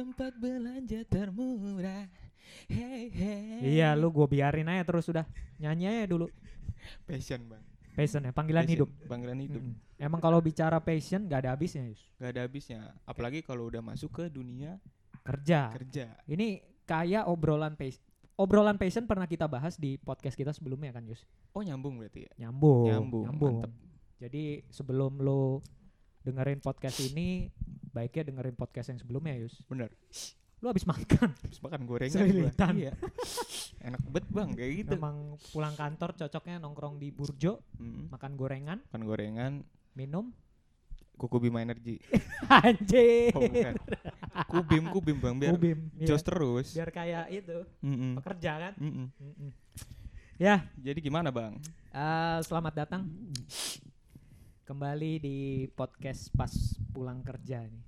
tempat belanja termurah. Hey, hey. Iya, lu gue biarin aja terus sudah. Nyanyi aja dulu. passion bang. Passion ya, panggilan Passion, hidup. Panggilan hidup. Mm-mm. Emang kalau bicara passion gak ada habisnya, Yus. Gak ada habisnya. Apalagi kalau udah masuk ke dunia Kerja. kerja. Ini kayak obrolan passion. Obrolan passion pernah kita bahas di podcast kita sebelumnya kan, Yus. Oh nyambung berarti ya. Nyambung. Nyambung, mantep. Jadi sebelum lo dengerin podcast ini, baiknya dengerin podcast yang sebelumnya, Yus. Bener. Lu habis makan. Terus makan gorengan Selilitan. Iya. Enak bet bang kayak gitu. Memang pulang kantor cocoknya nongkrong di Burjo, Mm, makan gorengan, Makan gorengan. minum. Kuku Bima Energy. Anjir. Oh bukan. Kubim kubim bang biar Kubim. Iya. terus. Biar kayak itu, Mm-mm. pekerja kan. Mm-mm. Mm-mm. Ya, Jadi gimana bang? eh, selamat datang kembali di podcast pas pulang kerja nih.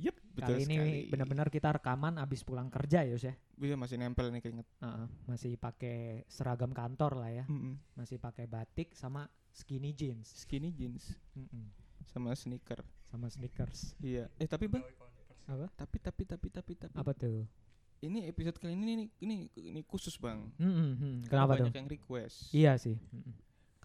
Yep, betul Kali ini benar-benar kita rekaman abis pulang kerja Yus ya. Iya masih nempel nih keringet. Heeh, masih pakai seragam kantor lah ya. Mm-mm. Masih pakai batik sama skinny jeans. Skinny jeans Mm-mm. sama sneaker. Sama sneakers. Iya. Eh tapi bang. Apa? Tapi tapi tapi tapi tapi. Apa tuh? Ini episode kali ini ini ini, ini khusus bang. Mm-mm, hmm. Kenapa tuh? banyak yang request. Iya sih. Mm-mm.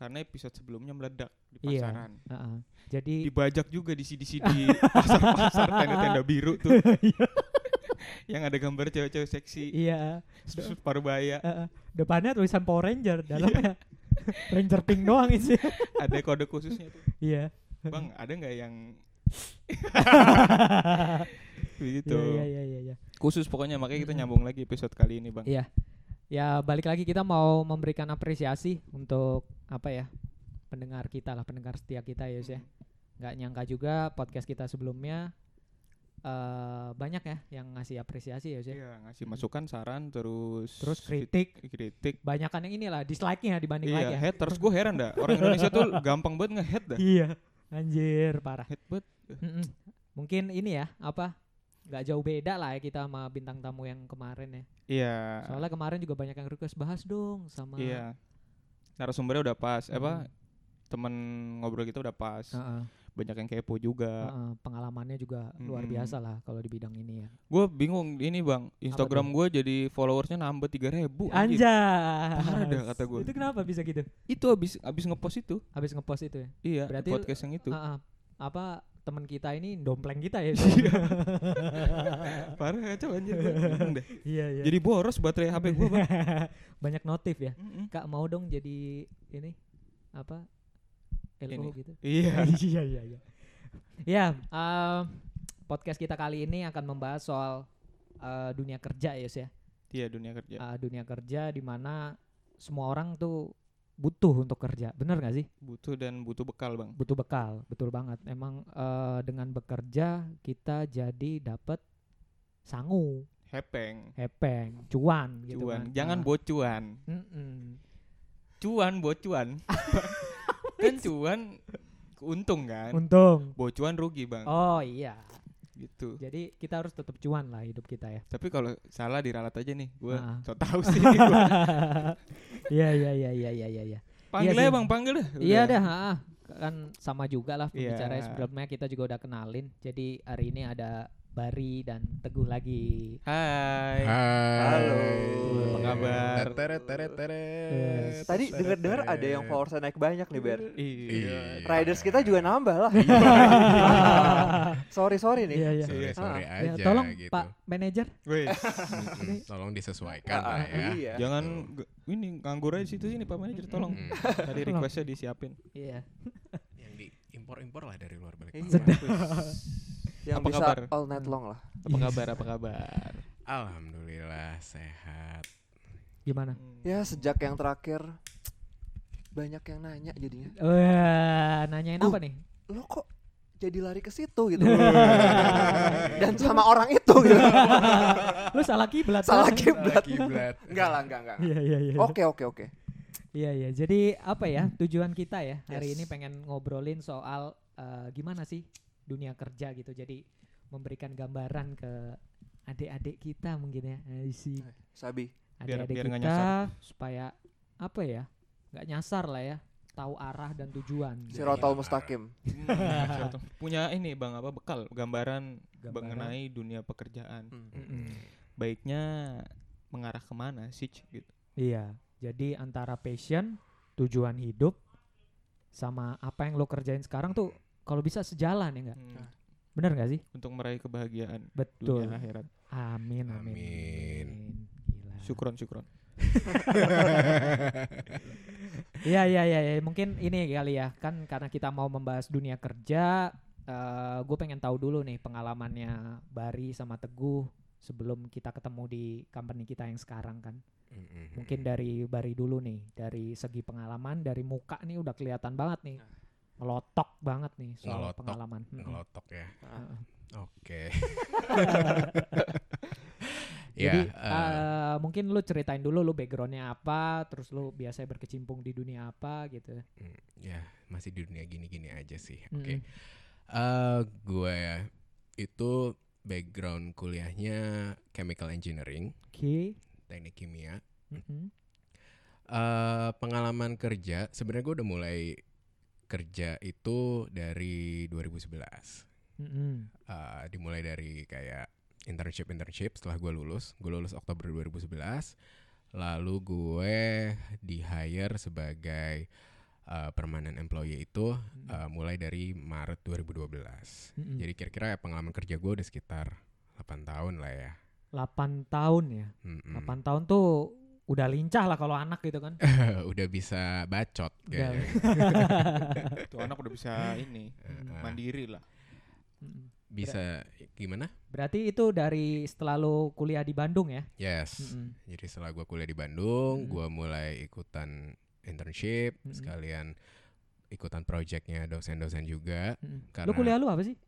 Karena episode sebelumnya meledak di Iya. pasaran. Heeh. Jadi Dibajak juga di CD-CD pasar-pasar tenda-tenda biru tuh. yang ada gambar cewek-cewek seksi, iya, separuh baya, Heeh. depannya tulisan Power Ranger, dalamnya Ranger pink doang isi. ada kode khususnya tuh. Iya. Bang, ada nggak yang begitu? Iya iya iya iya. Khusus pokoknya makanya kita nyambung lagi episode kali ini, Bang. Iya. Ya balik lagi kita mau memberikan apresiasi untuk apa ya pendengar kita lah pendengar setia kita ya Yus ya. Nggak nyangka juga podcast kita sebelumnya eh banyak ya yang ngasih apresiasi ya Yus ya. Iya, ngasih masukan, saran, terus Terus kritik. kritik. Banyakan yang inilah dislike-nya dibanding like Iya, ya. head terus gue heran dah. Orang Indonesia tuh gampang banget nge-head dah. Iya. Anjir parah. Head banget. Mungkin ini ya apa nggak jauh beda lah ya kita sama bintang tamu yang kemarin ya. Iya. Soalnya kemarin juga banyak yang request bahas dong sama Iya. Narasumbernya udah pas. Eh, Apa? Temen ngobrol kita udah pas. Heeh, Banyak yang kepo juga. heeh, pengalamannya juga luar Mm-mm. biasa lah kalau di bidang ini ya. Gue bingung ini bang. Instagram gue jadi followersnya nambah 3000 ribu. Anjay. Parah dah kata gua. Itu kenapa bisa gitu? Itu abis abis ngepost itu. Habis ngepost itu ya. Iya. Berarti podcast yang itu. Heeh. apa teman kita ini dompleng kita ya? Parah kacau anjir. gua bingung deh. iya iya. Jadi boros baterai HP gue bang. banyak notif ya. Kak mau dong jadi ini apa? LO Ini. gitu. Iya. iya iya iya. Ya, em, podcast kita kali ini akan membahas soal eh, dunia kerja ya, Yus ya. Iya dunia kerja. Eh, dunia kerja di mana semua orang tuh butuh untuk kerja. Bener gak sih? Butuh dan butuh bekal bang. Butuh bekal, betul banget. Emang eh, dengan bekerja kita jadi dapat sangu, Hepeng. hepeng, cuan gitu Cuan. kan. Jangan Ah, bocuan. mm-mm. Cuan bocuan. kan cuan untung kan. Untung. Bocuan rugi bang. Oh iya. Gitu. Jadi kita harus tetap cuan lah hidup kita ya. Tapi kalau salah diralat aja nih. Gue Ah. so tau sih. Iya iya iya iya iya iya. iya. Panggil aja sih. bang, panggil dah. Iya dah, ah, kan sama juga lah pembicaranya Iya. sebelumnya kita juga udah kenalin. Jadi hari ini ada Bari dan Teguh lagi. Hai. Hai. Halo. Apa kabar? Teret teret teret. Yes. Tadi Teret, denger-dengar ada yang followersnya naik banyak nih Ber. Iya. Riders kita juga nambah lah. sorry sorry nih. Iya iya. Sorry sorry Ya, aja tolong gitu. Pak manajer. Tolong disesuaikan Ah, lah ya. Iya. jangan ini nganggur aja situ sini Pak Manajer tolong. Tadi requestnya disiapin. Iya. Yang diimpor-impor lah dari luar balik. Iya. Yang Apa bisa kabar? all night long lah. Apa kabar? Apa kabar? Alhamdulillah sehat. Gimana? Ya sejak yang terakhir banyak yang nanya jadinya. Wah, nanyain Uh. apa nih? Lo kok jadi lari ke situ gitu. Dan sama orang itu gitu. Lu salah kiblat. Salah kan? kiblat. Kiblat. Enggak lah, enggak enggak. Iya iya iya. Oke oke oke. Iya iya. Jadi apa ya tujuan kita ya hari Yes. ini pengen ngobrolin soal eh, gimana sih dunia kerja gitu. Jadi memberikan gambaran ke adik-adik kita mungkin ya. Sih. Sabi. Biar- Adik-adik biar nggak kita supaya apa ya? nggak nyasar lah ya. tahu arah dan tujuan. Sirotol Mustaqim. Hmm, suatu- punya ini bang apa bekal gambaran, Gambaran. mengenai dunia pekerjaan. Hmm. Mm-mm. Baiknya mengarah ke mana sih gitu. Iya, jadi antara passion, tujuan hidup, sama apa yang lo kerjain sekarang tuh kalau bisa sejalan ya enggak? Hmm, Bener gak sih? Untuk meraih kebahagiaan Betul. dunia akhirat. Amin, amin. Amin. Gila. Syukron syukron. Iya, iya, iya, iya. Mungkin ini kali ya, kan karena kita mau membahas dunia kerja, gue pengen tahu dulu nih pengalamannya Bari sama Teguh sebelum kita ketemu di company kita yang sekarang kan. Mm-mm. Mungkin dari Bari dulu nih, dari segi pengalaman, dari muka nih udah kelihatan banget nih, ngelotok banget nih soal Ngelotok. pengalaman. Mm-mm. ngelotok ya. Oke. Jadi ya, eh, eh, mungkin lu ceritain dulu lu backgroundnya apa, terus lu biasanya berkecimpung di dunia apa gitu. mm, ya masih di dunia gini-gini aja sih. Oke. Mm-mm. Eh, gue itu background kuliahnya chemical engineering, Oke. teknik kimia. Mm-mm. eh pengalaman kerja sebenarnya gue udah mulai kerja itu dari 2011. Mm-mm. Eh, dimulai dari kayak internship internship setelah gue lulus. Gue lulus Oktober 2011. Lalu gue di hire sebagai eh, permanent employee itu eh, mulai dari Maret 2012. Mm-mm. Jadi kira-kira pengalaman kerja gue udah sekitar 8 tahun lah ya. 8 tahun ya. Mm-mm. 8 tahun tuh udah lincah lah kalau anak gitu kan. udah bisa bacot kayaknya. Tuh anak udah bisa ini mandiri lah. Bisa gimana? Berarti itu dari setelah lu kuliah di Bandung ya? Yes. Mm-mm. Jadi setelah gue kuliah di Bandung, Mm. gue mulai ikutan internship, Mm-mm. sekalian ikutan projectnya dosen-dosen juga. Mm-mm. Lu Karena- kuliah lu apa sih?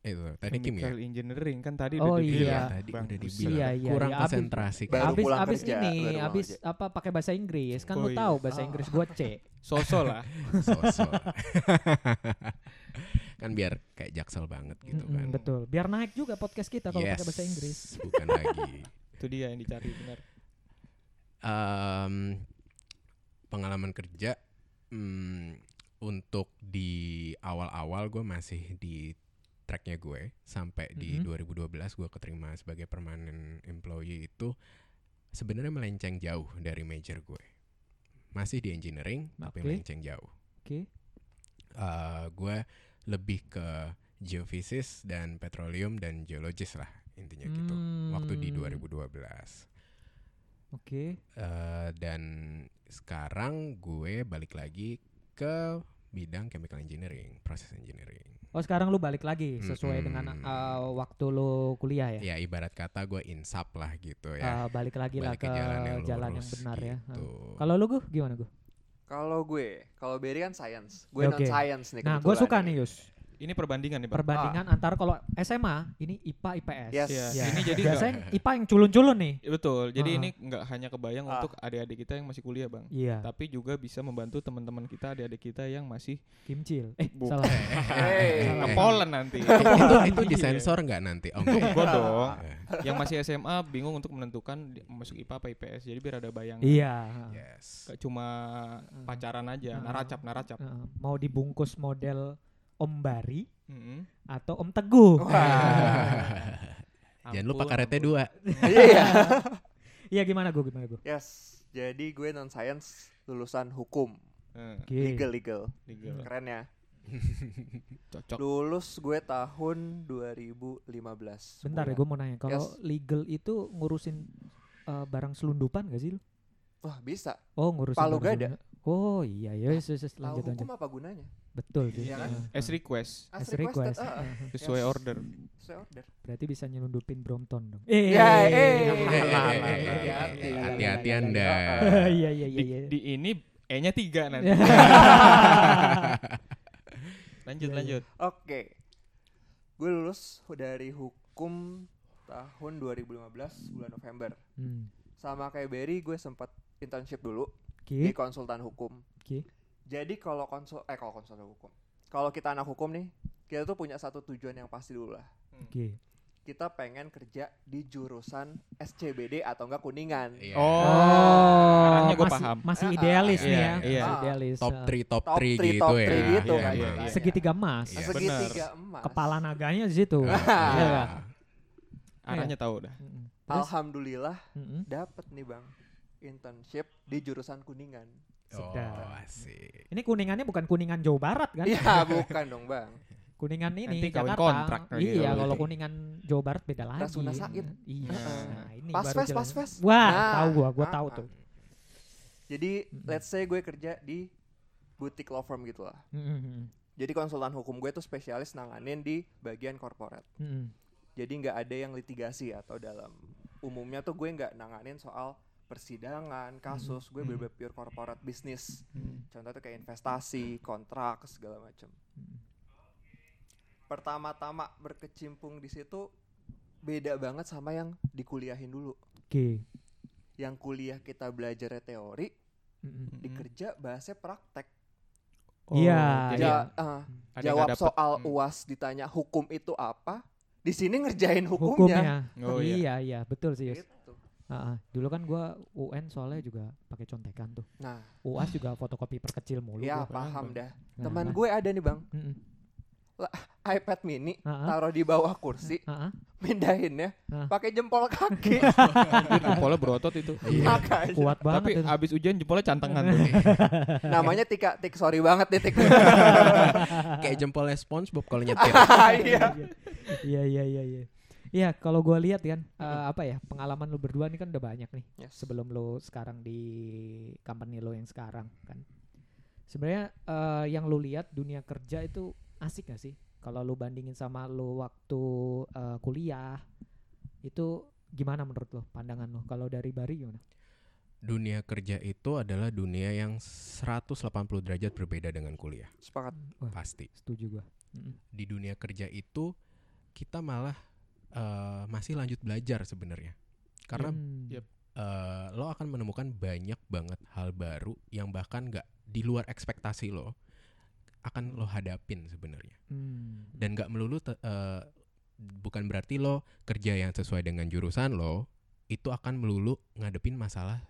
Itu teknik kimia. Chemical engineering kan tadi Oh, udah dibilang. iya. Tadi Bang. udah dibilang Iya, iya, kurang iya. Abis- konsentrasi. Abis pulang abis kerja, ini, abis kerja. apa pakai bahasa Inggris kan Oh, lu iya. tahu bahasa Ah. Inggris gua C. Sosok lah. Kan biar kayak jaksel banget gitu Mm-mm, kan. betul. Biar naik juga podcast kita kalau pakai Yes, bahasa Inggris. Bukan lagi. Itu dia yang dicari benar. Em, pengalaman kerja hmm, untuk di awal-awal gue masih di tracknya gue sampai di Mhm. 2012 gue keterima sebagai permanent employee itu sebenarnya melenceng jauh dari major gue masih di engineering tapi Oke. melenceng jauh Oke. Eh, gue lebih ke geofisis dan petroleum dan geologis lah intinya gitu waktu di Hmm. 2012 Oke. Eh, dan sekarang gue balik lagi ke bidang chemical engineering, process engineering. Oh sekarang lu balik lagi sesuai Mm-mm. dengan uh, waktu lu kuliah ya? Ya ibarat kata gue insap lah gitu ya. Uh, balik lagi lah Balik ke jalan yang, lurus benar ya. gitu. Uh. Kalau lu gue gimana gue? Kalau gue, kalau Berry kan science. Gue Oke. non science nih Nah gue suka nih Yus. Ini perbandingan nih, Bang. Perbandingan antara kalau SMA ini IPA IPS. Yes. Iya. Ya. Ini jadi biasanya IPA yang culun-culun nih. Ya, betul. Jadi Ah. ini nggak hanya kebayang Ah. untuk adik-adik kita yang masih kuliah, Bang. Iya. Tapi juga bisa membantu teman-teman kita, adik-adik kita yang masih Kimcil. Eh Bukan. salah. Hey. Salah. ke Poland nanti. itu itu Iya. disensor nggak nanti? Oh, Enggak enggak. dong. Yang masih SMA bingung untuk menentukan masuk IPA apa IPS. Jadi biar ada bayangan. Iya. Yes. Gak cuma pacaran aja, Ah. naracap, naracap. Uh, mau dibungkus model Om Bari Mm-mm. atau Om Teguh. Jangan lupa karetnya ampun. dua. Iya. Iya gimana gue gimana gue? Yes. Jadi gue non science lulusan hukum, Eh, Oke. legal legal. legal. Keren ya. Cocok. Lulus gue tahun 2015. Bentar ya gue mau nanya. Kalau Yes. legal itu ngurusin uh, barang selundupan gak sih lu? Wah, bisa. Oh ngurusin Palu gada. selundupan. Oh iya ya yes, yes, Tahu lanjut lanjut. hukum apa gunanya? Betul sih. Iya kan? Uh, As request as request. ah, ah. Uh, sesuai order. Sesuai order. berarti bisa nyelundupin Brompton dong. Ya, eh. Eh, eh, Hati-hati. eh, eh, eh, Hati-hati Anda. Iya iya iya Di, iya. di ini E-nya tiga nanti. lanjut, Iya, iya. lanjut. Oke. Gue lulus dari hukum tahun 2015 bulan November. Hmm. Sama kayak Berry, gue sempat internship dulu di konsultan hukum. Oke. Jadi kalau konsul eh kalau konsultan hukum. Kalau kita anak hukum nih, kita tuh punya satu tujuan yang pasti dulu lah. Oke. kita pengen kerja di jurusan SCBD atau enggak kuningan. Iya. Oh, arahnya gue masih, paham. masih idealis iya, nih ya. iya. Masih Ah. idealis. top Ah. 3 top Top 3 three, gitu top ya. three gitu Iya, kan iya, ceritanya. iya. Segitiga emas. Iya. Segitiga emas. Kepala naganya di situ. Ah, Iya iya. kan? Arahnya tahu dah. Mm-mm. Terus? Alhamdulillah Mm-mm. dapat nih bang internship di jurusan kuningan. Oh, Sedap. asik. Ini kuningannya bukan kuningan Jawa Barat kan? Iya bukan dong bang. Kuningan ini Nanti Jakarta. kontrak iya, kalau kuningan Jawa Barat beda lagi. Rasuna Said. Iya. Nah, ini Pas baru fest, pas fest. Wah, Nah, tahu gua, gua ah, tahu ah. tuh. Jadi let's say gue kerja di boutique law firm gitu lah. Mm-mm. Jadi konsultan hukum gue tuh spesialis nanganin di bagian corporate. Mm-mm. Jadi nggak ada yang litigasi atau dalam umumnya tuh gue nggak nanganin soal persidangan, kasus. Gue Hmm. bener pure corporate bisnis. Mm. Contohnya tuh kayak investasi, kontrak segala macam. Hmm. Pertama-tama berkecimpung di situ beda banget sama yang dikuliahin dulu. Oke. Yang kuliah kita belajar teori, Mm-mm. di kerja bahasnya praktek. Iya, jadi iya. Ja- yang jawab soal Hmm. uas ditanya hukum itu apa, di sini ngerjain hukumnya. Hukumnya. Oh, iya. iya, iya, betul sih. Yus. Gitu. Ah, ah. dulu kan gua UN soalnya juga pakai contekan tuh. Nah, UAS juga fotokopi perkecil mulu. ya gua. paham dah. Nah, Teman nah. gue ada nih bang, Mm-mm. iPad mini, ah. taruh di bawah kursi, ah. pindahinnya, Ah. pakai jempol kaki. Jempolnya berotot itu. Iya. Makanya. Kuat Tapi banget itu. abis ujian jempolnya cantengan tuh. Namanya Tika Tik, sorry banget nih Tik. Kayak jempolnya SpongeBob kalau nyetir. Iya. Iya iya iya iya. Kalau gua lihat kan eh, apa ya pengalaman lu berdua nih kan udah banyak nih Yes. sebelum lu sekarang di company lo yang sekarang kan. Sebenarnya eh, yang lu lihat dunia kerja itu asik gak sih? Kalau lu bandingin sama lu waktu eh, kuliah itu gimana menurut lo pandangan lo? Kalau dari Bari gimana? Dunia kerja itu adalah dunia yang 180 derajat berbeda dengan kuliah. Sepakat. Wah, Pasti. setuju gua. Mm-mm. Di dunia kerja itu kita malah eh, masih lanjut belajar sebenarnya. Karena Hmm. Yep. eh, lo akan menemukan banyak banget hal baru yang bahkan nggak di luar ekspektasi lo akan lo hadapin sebenarnya. Hmm. Dan nggak melulu te- eh, bukan berarti lo kerja yang sesuai dengan jurusan lo itu akan melulu ngadepin masalah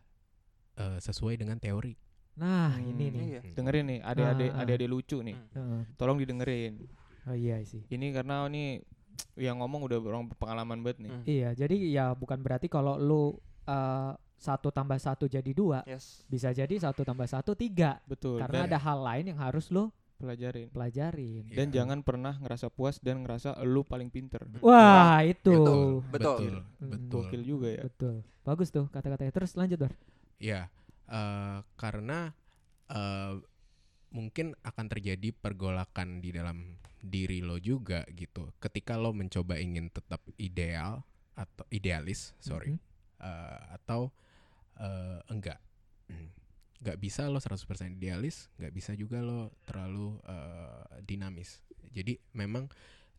eh, sesuai dengan teori. Nah, Hmm, ini nih. Iya. Dengerin nih, adik-adik Ah, ah. adik-adik lucu nih. Hmm. Tolong didengerin. Oh iya sih. Ini karena ini yang ngomong udah orang pengalaman banget nih. Hmm. Iya, jadi ya bukan berarti kalau lu eh, satu tambah satu jadi dua, Yes. bisa jadi satu tambah satu tiga. Betul. Karena dan ada hal lain yang harus lu pelajarin. pelajarin. Iya. Dan jangan pernah ngerasa puas dan ngerasa lu paling pinter. Wah itu, Betul. betul, Hmm. betul. Gokil juga ya. betul. Bagus tuh kata-katanya. Terus lanjut Bar. Ya, eh, karena eh, mungkin akan terjadi pergolakan di dalam diri lo juga gitu. Ketika lo mencoba ingin tetap ideal atau idealis, sorry, Mhm. eh, atau eh, enggak, nggak bisa lo 100% idealis, nggak bisa juga lo terlalu eh, dinamis. Jadi memang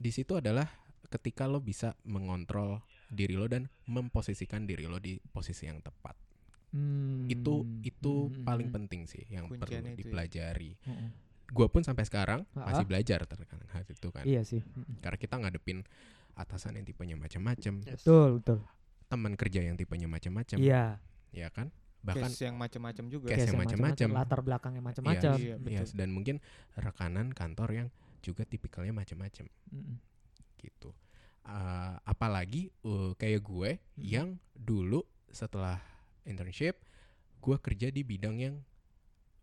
di situ adalah ketika lo bisa mengontrol diri lo dan memposisikan diri lo di posisi yang tepat Hmm. itu itu Hmm, paling hmm, penting sih yang perlu Kunciannya itu ya. dipelajari. hmm. Hmm. Gua pun sampai sekarang Ah, masih belajar terkadang hal itu kan. Iya sih. Hmm. Karena kita ngadepin atasan yang tipenya macam-macam, Yes. Betul betul. teman kerja yang tipenya macam-macam, Iya. ya kan? Bahkan Case yang macam-macam juga. Case Case yang macam-macam. Latar belakangnya macam-macam. Iya, betul. yes, dan mungkin rekanan kantor yang juga tipikalnya macam-macam Hmm. gitu. Uh, apalagi uh, kayak gue Hmm. yang dulu setelah internship gue kerja di bidang yang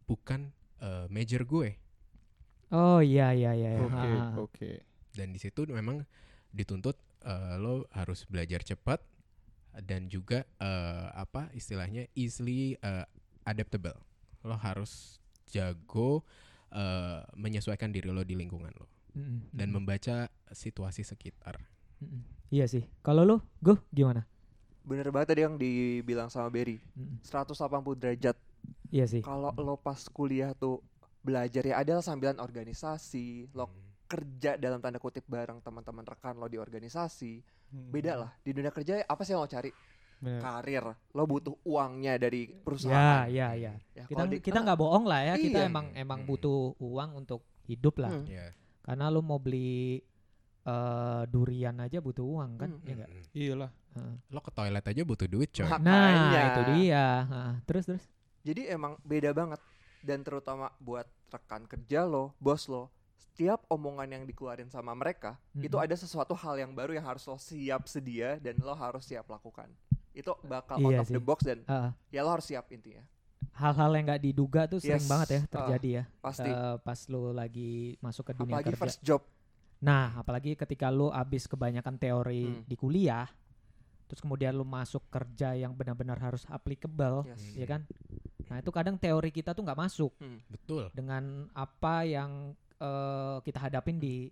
bukan uh, major gue Oh iya iya iya. iya. Oke, ah. oke. dan di situ memang dituntut eh, lo harus belajar cepat dan juga eh, apa istilahnya easily eh, adaptable lo harus jago eh, menyesuaikan diri lo di lingkungan lo Hmm, dan membaca situasi sekitar hmm. Iya sih. Kalau lu, gue gimana? Bener banget tadi yang dibilang sama Berry. Hmm. 180 derajat. Iya sih. Kalau lo pas kuliah tuh belajar ya ada sambilan organisasi, lo kerja dalam tanda kutip bareng teman-teman rekan lo di organisasi. Hmm. Beda lah. Di dunia kerja apa sih yang lo cari? Bener. Karir. Lo butuh uangnya dari Ya, perusahaan. ya, ya. Ya, Kita kalau di- kita ah, nggak bohong lah ya. Kita Iya. emang emang Hmm. butuh uang untuk hidup lah. Hmm. ya Karena lu mau beli eh, durian aja butuh uang kan, Hmm. ya nggak? Mm-mm. Iyalah. Heeh. Lo ke toilet aja butuh duit coy. Makanya. Nah, itu dia. Heeh. Terus terus. Jadi emang beda banget dan terutama buat rekan kerja lo, bos lo, setiap omongan yang dikeluarin sama mereka itu Mhm. ada sesuatu hal yang baru yang harus lo siap sedia dan lo harus siap lakukan. Itu bakal Iya out of the sih. box dan Heeh. ya lo harus siap intinya. hal-hal yang nggak diduga tuh sering Yes. banget ya terjadi ya. Pasti. Eh, pas lu lagi masuk ke dunia Apalagi kerja. first job. Nah, apalagi ketika lu abis kebanyakan teori Hmm. di kuliah, terus kemudian lu masuk kerja yang benar-benar harus applicable, Yes. ya kan? Nah, itu kadang teori kita tuh nggak masuk Hmm. Betul. dengan apa yang eh, kita hadapin di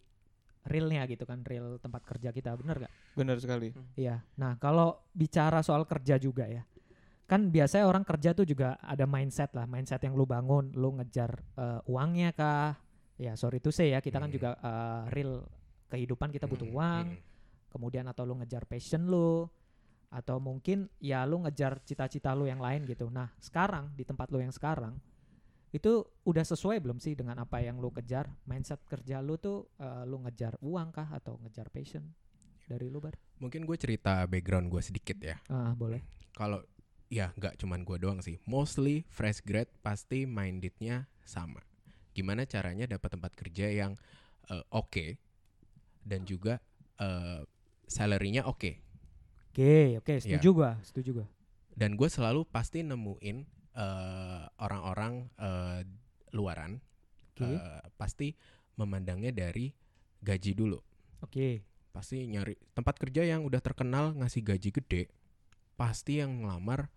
realnya gitu kan, real tempat kerja kita, bener gak? Benar sekali. Iya. Nah, kalau bicara soal kerja juga ya, kan biasanya orang kerja tuh juga ada mindset lah, mindset yang lu bangun, lu ngejar eh, uangnya kah? Ya sorry to say ya, kita kan Hmm. juga eh, real kehidupan kita butuh Mm, uang, mm. kemudian atau lu ngejar passion lu, atau mungkin ya lu ngejar cita-cita lu yang lain gitu. Nah, sekarang di tempat lu yang sekarang itu udah sesuai belum sih dengan apa yang lu kejar? Mindset kerja lu tuh eh, lu ngejar uang kah atau ngejar passion dari lu bar? Mungkin gue cerita background gue sedikit ya. Ah, boleh. Kalau ya nggak cuman gue doang sih. Mostly fresh grad pasti mindednya sama. Gimana caranya dapat tempat kerja yang eh, oke dan juga eh, salary-nya oke. Oke, oke, Iya. setuju gua, setuju gua. Dan gue selalu pasti nemuin eh, orang-orang eh, luaran Oke. eh, pasti memandangnya dari gaji dulu. Oke. Pasti nyari tempat kerja yang udah terkenal ngasih gaji gede. Pasti yang ngelamar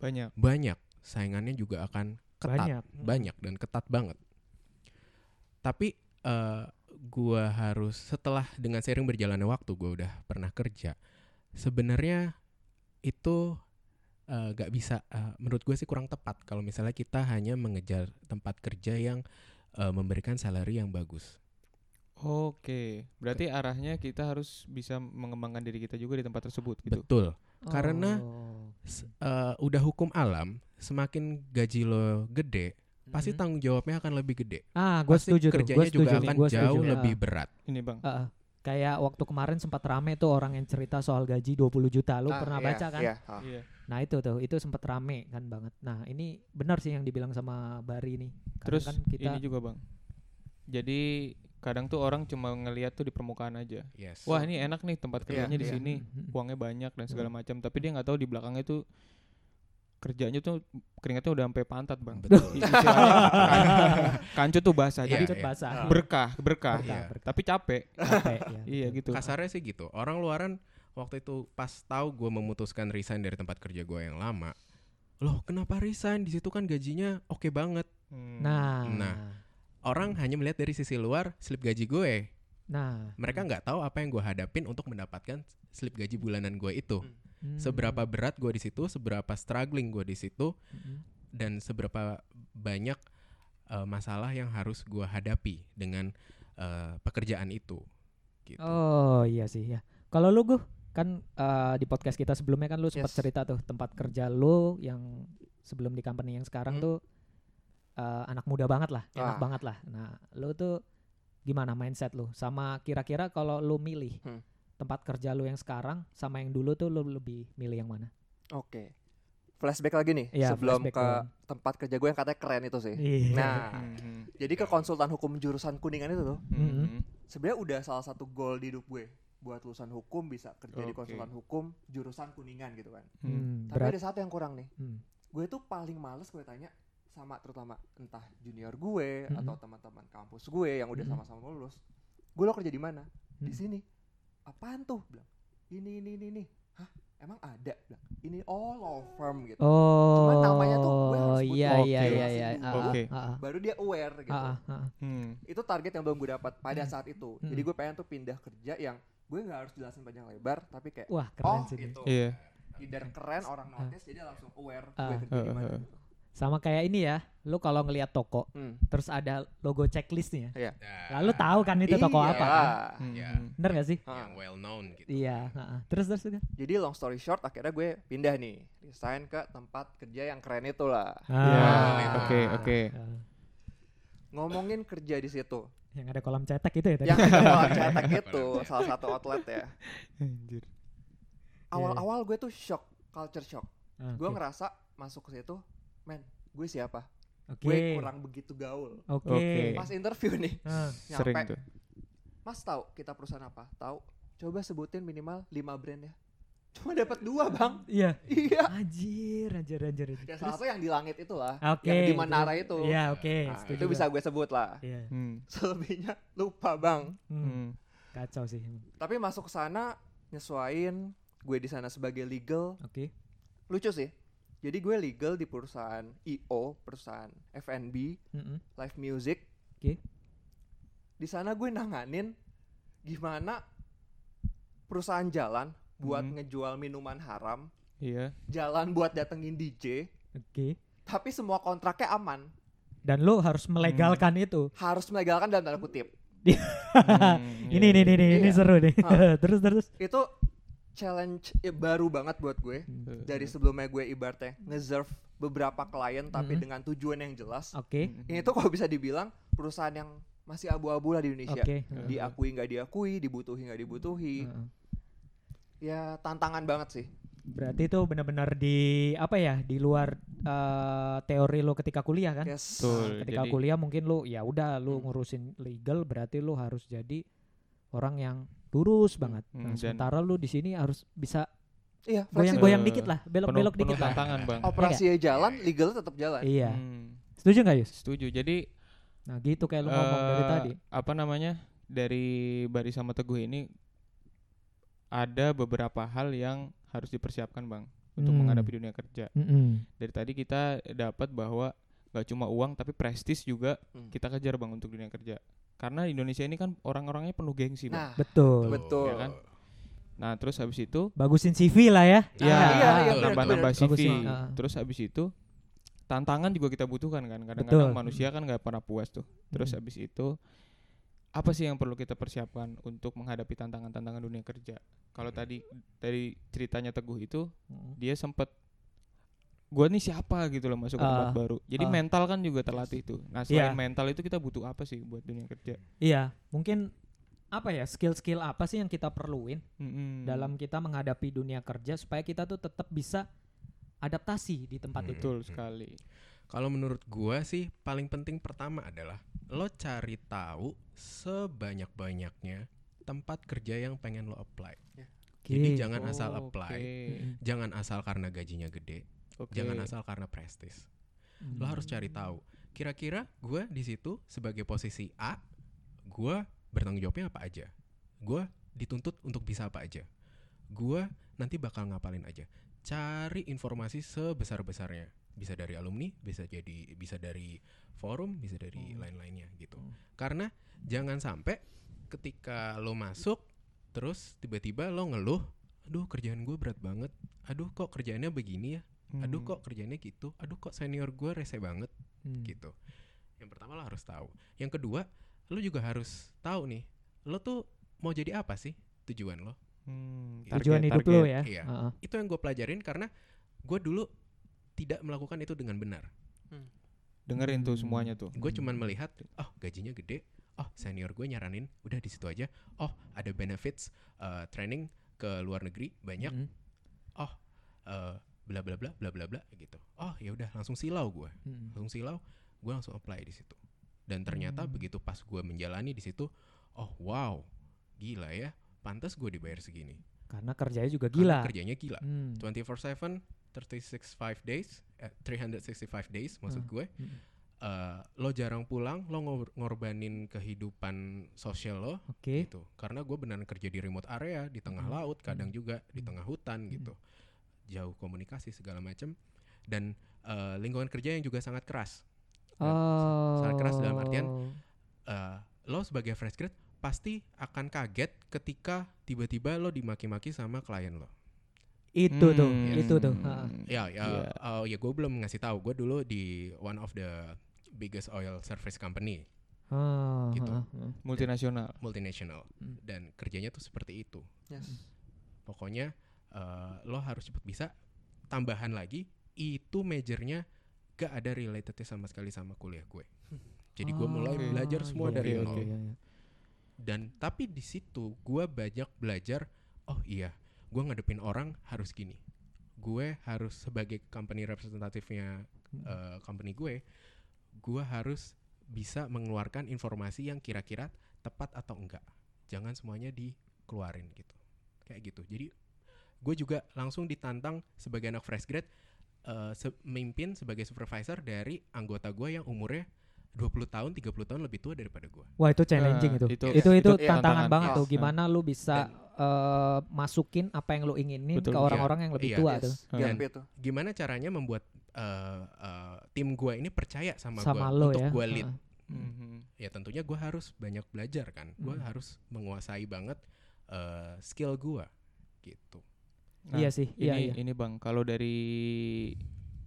Banyak. banyak. Saingannya juga akan ketat. Banyak. banyak dan ketat banget. Tapi eh gua harus setelah dengan sering berjalannya waktu gua udah pernah kerja. Sebenarnya itu eh, gak bisa eh, menurut gue sih kurang tepat kalau misalnya kita hanya mengejar tempat kerja yang eh, memberikan salary yang bagus. Oke, berarti arahnya kita harus bisa mengembangkan diri kita juga di tempat tersebut gitu. Betul. Karena Oh. S- eh, udah hukum alam, semakin gaji lo gede, pasti Mhm. tanggung jawabnya akan lebih gede. Ah, gua pasti setuju tuh. kerjanya Gua setuju juga nih, akan gua jauh setuju. lebih Ah, berat. Ini bang. ah. Kayak waktu kemarin sempat rame tuh orang yang cerita soal gaji 20 juta. Lu Ah, pernah iya, baca kan? Iya. ah. Iya. Nah, itu tuh, itu sempat rame kan banget. Nah, ini benar sih yang dibilang sama Bari nih. Kadang Terus kan kita ini juga bang. Jadi kadang tuh orang cuma ngelihat tuh di permukaan aja. Yes. Wah ini enak nih tempat Iya, kerjanya di iya. sini, Mhm. uangnya banyak dan segala Hmm. macam. Tapi dia nggak tahu di belakangnya tuh kerjanya tuh keringatnya udah sampai pantat bang. Betul. Kan- kancut tuh basah. Iya, Jadi iya. basah. Ah. berkah, berkah. Berkah, Iya. berkah. Tapi capek. Capek, ya, iya betul. gitu. Kasarnya sih gitu. Orang luaran waktu itu pas tahu gue memutuskan resign dari tempat kerja gue yang lama. Loh, kenapa resign? Di situ kan gajinya oke banget. Hmm. Nah, Nah. Orang hanya melihat dari sisi luar slip gaji gue. nah, Mereka nggak tahu apa yang gue hadapin untuk mendapatkan slip gaji bulanan gue itu. Hmm. Seberapa berat gue di situ, seberapa struggling gue di situ, Hmm. dan seberapa banyak eh, masalah yang harus gue hadapi dengan eh, pekerjaan itu. Gitu. Oh iya sih ya. Kalau lu gue kan eh, di podcast kita sebelumnya kan lu sempat Yes. cerita tuh tempat kerja lu yang sebelum di company yang sekarang Hmm. tuh eh, anak muda banget lah, enak Wah. banget lah. Nah, lu tuh gimana mindset lu? Sama kira-kira kalau lu milih Hmm. Tempat kerja lu yang sekarang sama yang dulu tuh lu lebih milih yang mana? Oke. Flashback lagi nih Iya, sebelum ke dong. tempat kerja gue yang katanya keren itu sih. Iya. Nah, Mhm. jadi ke konsultan hukum jurusan kuningan itu tuh Mhm. sebenarnya udah salah satu goal di hidup gue buat lulusan hukum bisa kerja di Oke. konsultan hukum jurusan kuningan gitu kan. Hmm. Hmm, Tapi berat. ada satu yang kurang nih. Hmm. Gue tuh paling males gue tanya sama terutama entah junior gue Mhm. atau teman-teman kampus gue yang udah Mhm. sama-sama lulus. Gue lo kerja di mana? Di Hmm. sini. Apaan tuh? Bilang. Ini ini ini ini. Hah? Emang ada? Bilang. Ini all law firm gitu. Oh, Cuman namanya tuh gue harus sebut iya iya iya iya. Ah, Oke. ah, ah, Baru dia aware gitu. ah. Hmm. Itu target yang belum gue dapat pada saat itu. Hmm. Jadi gue pengen tuh pindah kerja yang gue nggak harus jelasin panjang lebar tapi kayak Wah, oh keren sih. dia. itu. Iya. Either keren orang notice jadi langsung aware Ah. gue kerja di mana. Gitu. Sama kayak ini ya, lu kalau ngelihat toko Hmm. terus ada logo checklistnya. Iya. Nah, Lalu tahu kan itu toko Iya. apa kan? Hmm. Ya. Bener gak sih? yang well known gitu. Iya. heeh. Terus terus terus. Jadi long story short akhirnya gue pindah nih resign ke tempat kerja yang keren itu lah. Ah, Iya. Oke, oke. Ngomongin kerja di situ. Yang ada kolam cetak itu ya tadi. Yang ada kolam cetak itu salah satu outlet ya. Anjir. Awal-awal gue tuh shock, culture shock. Ah, Gue ngerasa masuk ke situ, men, gue siapa? Oke. Gue kurang begitu gaul. Oke. Oke. Pas interview nih, Ah, Sering nyampe, tuh. Mas tahu kita perusahaan apa? Tahu? Coba sebutin minimal 5 brand ya. Cuma dapat dua bang. Iya. Iya. Anjir, anjir, anjir. anjir. Ya salah satu yang di langit itu lah. Oke. Yang di menara itu. Iya, oke. Nah, setuju itu bisa gue sebut lah. Iya. Hmm. Selebihnya lupa bang. Hmm, Hmm. Kacau sih. Tapi masuk ke sana nyesuain gue di sana sebagai legal Oke. lucu sih. Jadi gue legal di perusahaan IO, perusahaan F&B, Mm-mm. live music. Oke. Di sana gue nanganin gimana perusahaan jalan buat Hmm. ngejual minuman haram, Iya. jalan buat datengin DJ, Oke. tapi semua kontraknya aman. Dan lo harus melegalkan itu. Harus melegalkan dalam tanda kutip. Hmm, Ini iya, nih nih nih ini Iya. seru nih. Terus terus. Itu challenge ya, baru banget buat gue. iya. Dari sebelumnya gue ibaratnya nge-serve beberapa klien tapi Mhm. dengan tujuan yang jelas. Oke. Hmm. Ini tuh kalau bisa dibilang perusahaan yang masih abu-abu lah di Indonesia. Oke. Diakui nggak diakui, dibutuhi nggak dibutuhi. Heeh. Ya tantangan banget sih. Berarti itu benar-benar di apa ya di luar eh, teori lo ketika kuliah kan? Yes. Betul. ketika jadi- kuliah mungkin lu ya udah lu Hmm. ngurusin legal berarti lu harus jadi orang yang lurus banget. Hmm, Nah, dan- sementara lu di sini harus bisa Iya, goyang-goyang dikit lah, belok-belok penuh dikit lah. tantangan bang. Operasinya jalan, legal tetap jalan. Iya. Hmm, Setuju nggak Yus? setuju. Jadi Nah, gitu kayak lu ngomong dari eh, tadi. Apa namanya dari Bari sama Teguh ini ada beberapa hal yang harus dipersiapkan bang untuk Hmm. menghadapi dunia kerja. Mm-mm. Dari tadi kita dapat bahwa gak cuma uang tapi prestis juga Hmm. kita kejar bang untuk dunia kerja. Karena di Indonesia ini kan orang-orangnya penuh gengsi bang. Nah, Betul. Betul. Ya kan? Nah terus habis itu Bagusin CV lah ya. ya iya, iya, bener, nambah-nambah. CV. Bagusin, ah. Terus habis itu tantangan juga kita butuhkan kan. Kadang-kadang manusia kan nggak pernah puas tuh. Terus Hmm. habis itu apa sih yang perlu kita persiapkan untuk menghadapi tantangan-tantangan dunia kerja? Kalau Hmm. tadi dari ceritanya Teguh itu Mm. dia sempet gua nih siapa gitu loh masuk ke tempat Ah, baru. Jadi ah. mental kan juga terlatih tuh. Nah, selain Iya. mental itu kita butuh apa sih buat dunia kerja? Iya, mungkin apa ya skill-skill apa sih yang kita perluin Mm-mm. dalam kita menghadapi dunia kerja supaya kita tuh tetap bisa adaptasi di tempat Hmm. itu. betul sekali. Kalau menurut gua sih paling penting pertama adalah lo cari tahu sebanyak-banyaknya tempat kerja yang pengen lo apply. Jadi Oke. jangan asal Oh, apply, oke. Mm-mm. jangan asal karena gajinya gede, Oke. jangan asal karena prestis. Lo harus cari tahu. Kira-kira gua di situ sebagai posisi A, gua bertanggung jawabnya apa aja? Gua dituntut untuk bisa apa aja? Gua nanti bakal ngapalin aja. Cari informasi sebesar-besarnya. Bisa dari alumni, bisa jadi bisa dari forum, bisa dari Hmm. lain-lainnya gitu. Hmm. Karena jangan sampai ketika lo masuk terus tiba-tiba lo ngeluh, aduh kerjaan gue berat banget, aduh kok kerjaannya begini ya, aduh Hmm. kok kerjaannya gitu, aduh kok senior gue rese banget Hmm. gitu. Yang pertama lo harus tahu. Yang kedua, lo juga harus tahu nih, lo tuh mau jadi apa sih tujuan lo? Hmm, Tujuan target- hidup lo ya. Iya. Heeh. Itu yang gue pelajarin karena gue dulu tidak melakukan itu dengan benar. Dengerin tuh Hmm. semuanya tuh. Gue cuman melihat, oh gajinya gede, oh senior gue nyaranin, udah di situ aja. Oh ada benefits uh, training ke luar negeri banyak, Mm-mm. uh, bla bla bla bla bla bla gitu. Oh ya udah langsung silau gue, Mm-mm. langsung silau, gue langsung apply di situ. Dan ternyata Hmm. begitu pas gue menjalani di situ, oh wow, gila ya, pantas gue dibayar segini. Karena kerjanya juga Karena gila. kerjanya gila. Hmm. 24/7 365 days, eh, 365 days maksud Ah. gue. Mm. eh, lo jarang pulang, lo ngor- ngorbanin kehidupan sosial lo Oke. gitu. Karena gue beneran kerja di remote area, di tengah Hmm. laut, kadang juga di Hmm. tengah hutan Hmm. gitu. Jauh komunikasi segala macam dan eh, lingkungan kerja yang juga sangat keras. Oh. sangat keras dalam artian Eh, lo sebagai fresh grad pasti akan kaget ketika tiba-tiba lo dimaki-maki sama klien lo. itu tuh, Hmm. itu tuh. Heeh. Ya, ya, Iya. eh, ya gue belum ngasih tahu. Gue dulu di one of the biggest oil service company Oh, Gitu. heeh, heeh. Multinasional. multinational Hmm. dan kerjanya tuh seperti itu. Yes. Pokoknya eh, lo harus cepet bisa. Tambahan lagi, itu majornya gak ada relatednya sama sekali sama kuliah gue. Jadi gue mulai Oke. belajar semua Iya, dari iya, nol. iya, iya. Dan tapi di situ gue banyak belajar. Oh iya, gue ngadepin orang harus gini. Gue harus sebagai company representatifnya Hmm. eh, company gue, gue harus bisa mengeluarkan informasi yang kira-kira tepat atau enggak. Jangan semuanya dikeluarin gitu. Kayak gitu. Jadi gue juga langsung ditantang sebagai anak fresh grade eh, se- memimpin sebagai supervisor dari anggota gue yang umurnya 20 tahun, 30 tahun lebih tua daripada gue. Wah itu challenging Nah, itu. itu- Itu itu, itu tantangan, tantangan. banget Yes. tuh. Gimana lu bisa Dan- eh, masukin apa yang lu inginin Betul. ke orang-orang yang lebih Iya. tua Yes, tuh. gap Dan- itu. Gimana caranya membuat eh, eh, tim gue ini percaya sama, Sama gue lo untuk ya. gue lead? Heeh. Mhm. Ya tentunya gue harus banyak belajar kan. Gue Hmm. harus menguasai banget eh, skill gue gitu. Nah, Iya sih, iya, ini iya. ini bang, kalau dari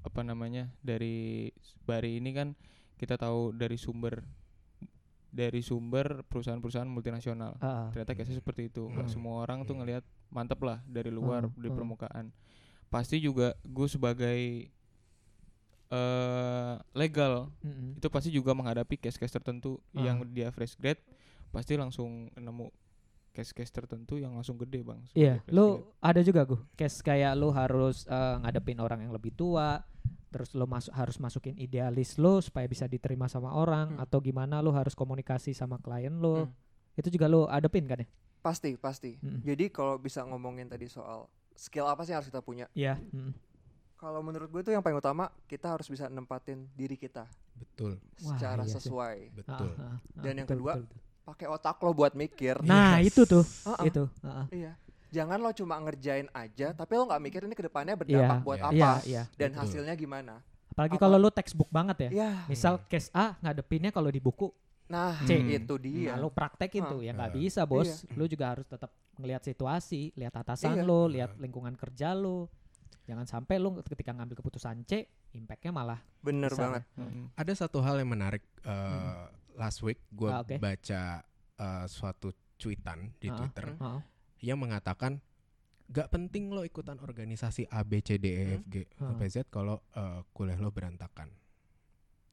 apa namanya dari Bari ini kan kita tahu dari sumber dari sumber perusahaan-perusahaan multinasional. Heeh. Ternyata kasusnya seperti itu. Hmm. semua orang tuh Hmm. ngelihat mantep lah dari luar Hmm, di hmm. permukaan. Pasti juga gue sebagai eh legal Mm-mm. itu pasti juga menghadapi case-case tertentu Ah. yang dia fresh grade pasti langsung nemu case-case tertentu yang langsung gede bang. Iya, lu grade. ada juga gue case kayak lu harus eh, ngadepin orang yang lebih tua, terus lu masuk harus masukin idealis lu supaya bisa diterima sama orang Hmm. atau gimana lu harus komunikasi sama klien lu. Hmm. Itu juga lu adepin kan ya? Pasti, pasti. Mm. Jadi kalau bisa ngomongin tadi soal skill apa sih yang harus kita punya? Iya. mm. Kalau menurut gue itu yang paling utama kita harus bisa nempatin diri kita Betul, Wah, secara iya sih. sesuai. betul. Ah, ah, ah, Dan yang betul, kedua, betul, betul. Pakai otak lo buat mikir. Nah, Yes. itu tuh, Ah-ah. itu. ah, ah. Iya. Jangan lo cuma ngerjain aja, tapi lo nggak mikir ini ke depannya berdampak Iya, buat iya. apa Iya, iya. dan Betul. hasilnya gimana. Apalagi Apa- kalau lu textbook banget ya. Ya, Misal case A ngadepinnya kalau di buku, nah C. itu dia. nah lu praktekin Ah. tuh ya nggak Ah. bisa bos. Iya. Lu juga harus tetap ngelihat situasi, lihat atasan Iya. lu, lihat lingkungan kerja lu. Jangan sampai lu ketika ngambil keputusan C, impactnya malah Bener besar banget. Mhm. Ada satu hal yang menarik eh, last week gue Ah, oke. baca eh, suatu cuitan di Ah, Twitter ah. yang mengatakan gak penting lo ikutan organisasi A B C D E F G Hmm. sampai Z kalau eh, kuliah lo berantakan.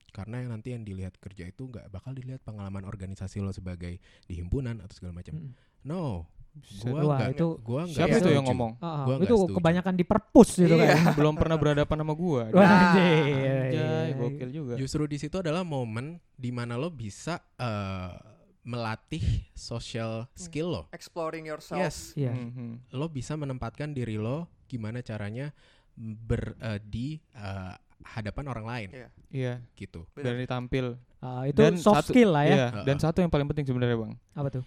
Karena yang nanti yang dilihat kerja itu nggak bakal dilihat pengalaman organisasi lo sebagai di himpunan atau segala macam. Mm. No, Buset. gua Wah, nggak itu gua nggak Siapa itu yang ngomong? Gua nggak itu setuju. kebanyakan di perpus gitu Iya. kan. Belum pernah berhadapan sama gua. Wah, Nah, anjir. Anjay, gokil juga. Justru di situ adalah momen di mana lo bisa eh, melatih social skill lo. Exploring yourself. Yes, Iya. Mhm. lo bisa menempatkan diri lo gimana caranya ber eh, di eh, hadapan orang lain Iya. Iya, gitu. Bener. berani tampil. Ah, itu Dan soft satu- skill lah ya. Iya, Heeh. dan satu yang paling penting sebenarnya, Bang. Apa tuh?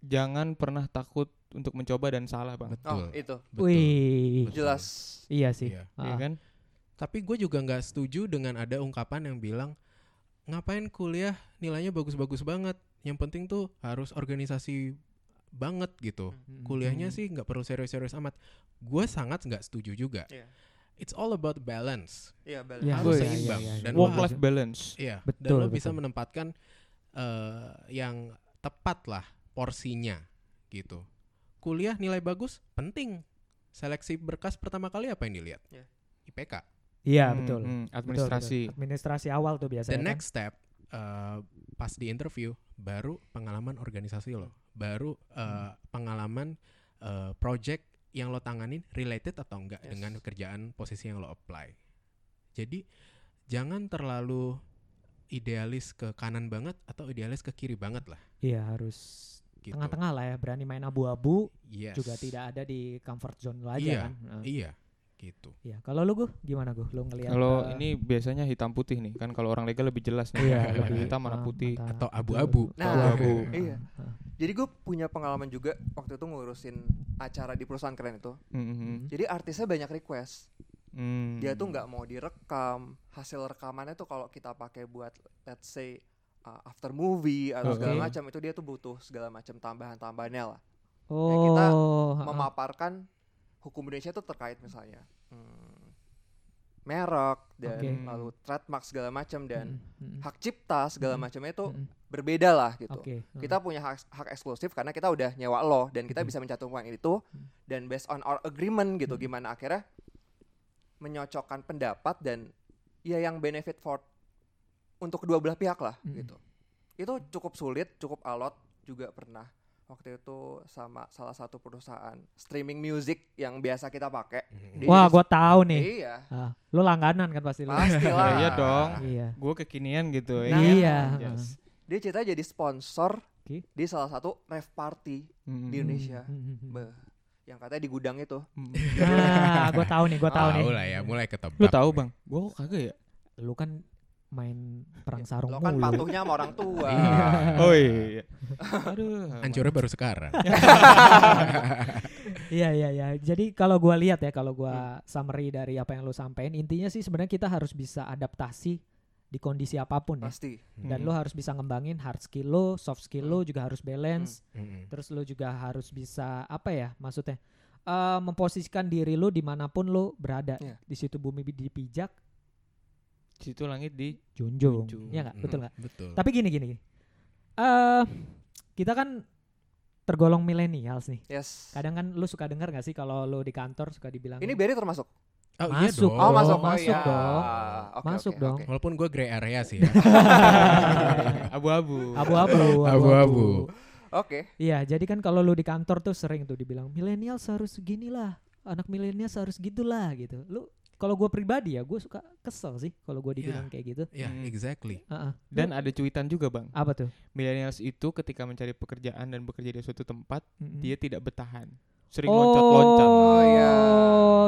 Jangan pernah takut untuk mencoba dan salah, Bang. Betul. Oh, itu betul. Wih, Betul. jelas. iya sih. Iya. Ah, Iya kan? Tapi gue juga nggak setuju dengan ada ungkapan yang bilang ngapain kuliah nilainya bagus-bagus banget. Yang penting tuh harus organisasi banget gitu. Hmm. Kuliahnya sih nggak perlu serius-serius amat. Gue sangat nggak setuju juga. Iya. It's all about balance. Iya, balance. Iya, harus iya, seimbang. iya, iya. Dan Work lo life balance. Iya, dan Betul, lo bisa betul. menempatkan eh, yang tepat lah porsinya gitu. Kuliah nilai bagus penting. Seleksi berkas pertama kali apa yang dilihat? Iya. IPK. Iya, Hmm, betul. hmm, Betul, administrasi. betul. Administrasi awal tuh biasanya. The kan. next step eh, pas di interview baru pengalaman organisasi lo, baru eh, pengalaman eh, project yang lo tanganin related atau enggak Yes. dengan kerjaan posisi yang lo apply. Jadi jangan terlalu idealis ke kanan banget atau idealis ke kiri banget lah. Iya, harus Gitu. tengah-tengah lah ya, berani main abu-abu, Yes. juga tidak ada di comfort zone lo aja Iya, kan. Nah, Iya, gitu. Iya, kalau lu gue gimana gue? Lu ngelihat Kalau eh, ini biasanya hitam putih nih, kan kalau orang legal lebih jelas nih. iya, mana lebih hitam mana putih. mata- Atau abu-abu. Nah, abu-abu. Iya. ah. Jadi gue punya pengalaman juga waktu itu ngurusin acara di perusahaan keren itu. Mhm. Jadi artisnya banyak request. Hmm. Dia tuh nggak mau direkam. Hasil rekamannya tuh kalau kita pakai buat let's say uh, after movie atau Oke. segala macam itu dia tuh butuh segala macam tambahan-tambahannya lah. Oh, kita. Memaparkan hukum Indonesia tuh terkait misalnya hmm, merek dan Oke. lalu trademark segala macam dan Mm, mm, hak cipta segala Mm. macamnya itu mm, berbeda lah gitu. Oke. mm. Kita punya hak, hak eksklusif karena kita udah nyewa lo dan kita Hmm. bisa mencantumkan itu Hmm. dan based on our agreement gitu Hmm. gimana akhirnya menyocokkan pendapat dan ya yang benefit for untuk kedua belah pihak lah Mm. gitu. Itu cukup sulit, cukup alot juga pernah waktu itu sama salah satu perusahaan streaming music yang biasa kita pakai. Dia Wah, gua tahu nih. Iya, Ah, lu langganan kan pasti lu. pasti lah. Iya dong. Iya. Gue kekinian gitu ya. Nah, kan? iya. Yes. Dia cerita jadi sponsor Oke. di salah satu rave party Mm. di Indonesia. Beh, yang katanya di gudang itu. Mm. Nah, gua tahu nih, gua tahu nih. Tahu lah ya, mulai ketebak. Lu tahu bang? Gue kok kagak ya? Lu kan main perang sarung Lo kan mulu. patuhnya sama orang tua. Iya. Oh iya. Aduh. Hancurnya baru sekarang. Iya iya iya. Jadi kalau gua lihat ya, kalau Hmm. gua summary dari apa yang lu sampaikan, intinya sih sebenarnya kita harus bisa adaptasi di kondisi apa pun ya. Pasti. Dan Mm. lu harus bisa ngembangin hard skill lu, soft skill lu juga harus balance. Mm-mm. Terus lu juga harus bisa apa ya maksudnya? eh memposisikan diri lu di mana pun lu berada. Iya. Di situ bumi dipijak, Situ langit di junjung. Junjung. Iya nggak? Mm, Betul nggak? Betul. Tapi gini gini. gini. Eh kita kan tergolong millennials nih. Yes. Kadang kan lu suka dengar gak sih kalau lu di kantor suka dibilang Ini Berry termasuk. oh, iya masuk dong. Oh, dong, masuk. Oh, masuk iya. dong. Oke, Masuk oke, dong. oke. Walaupun gue grey area sih ya. abu-abu. abu-abu, Abu-abu. Oke. Iya, jadi kan kalau lu di kantor tuh sering tuh dibilang milenial harus ginilah, anak milenial harus gitulah gitu. Lu kalau gue pribadi ya, gue suka kesel sih kalau gue dibilang kayak gitu. Ya, Hmm. exactly. Heeh. Dan Lu- ada cuitan juga bang. apa tuh? Millennials itu ketika mencari pekerjaan dan bekerja di suatu tempat, Mm-mm. dia tidak bertahan. Sering oh, loncat-loncat. Oh, iya.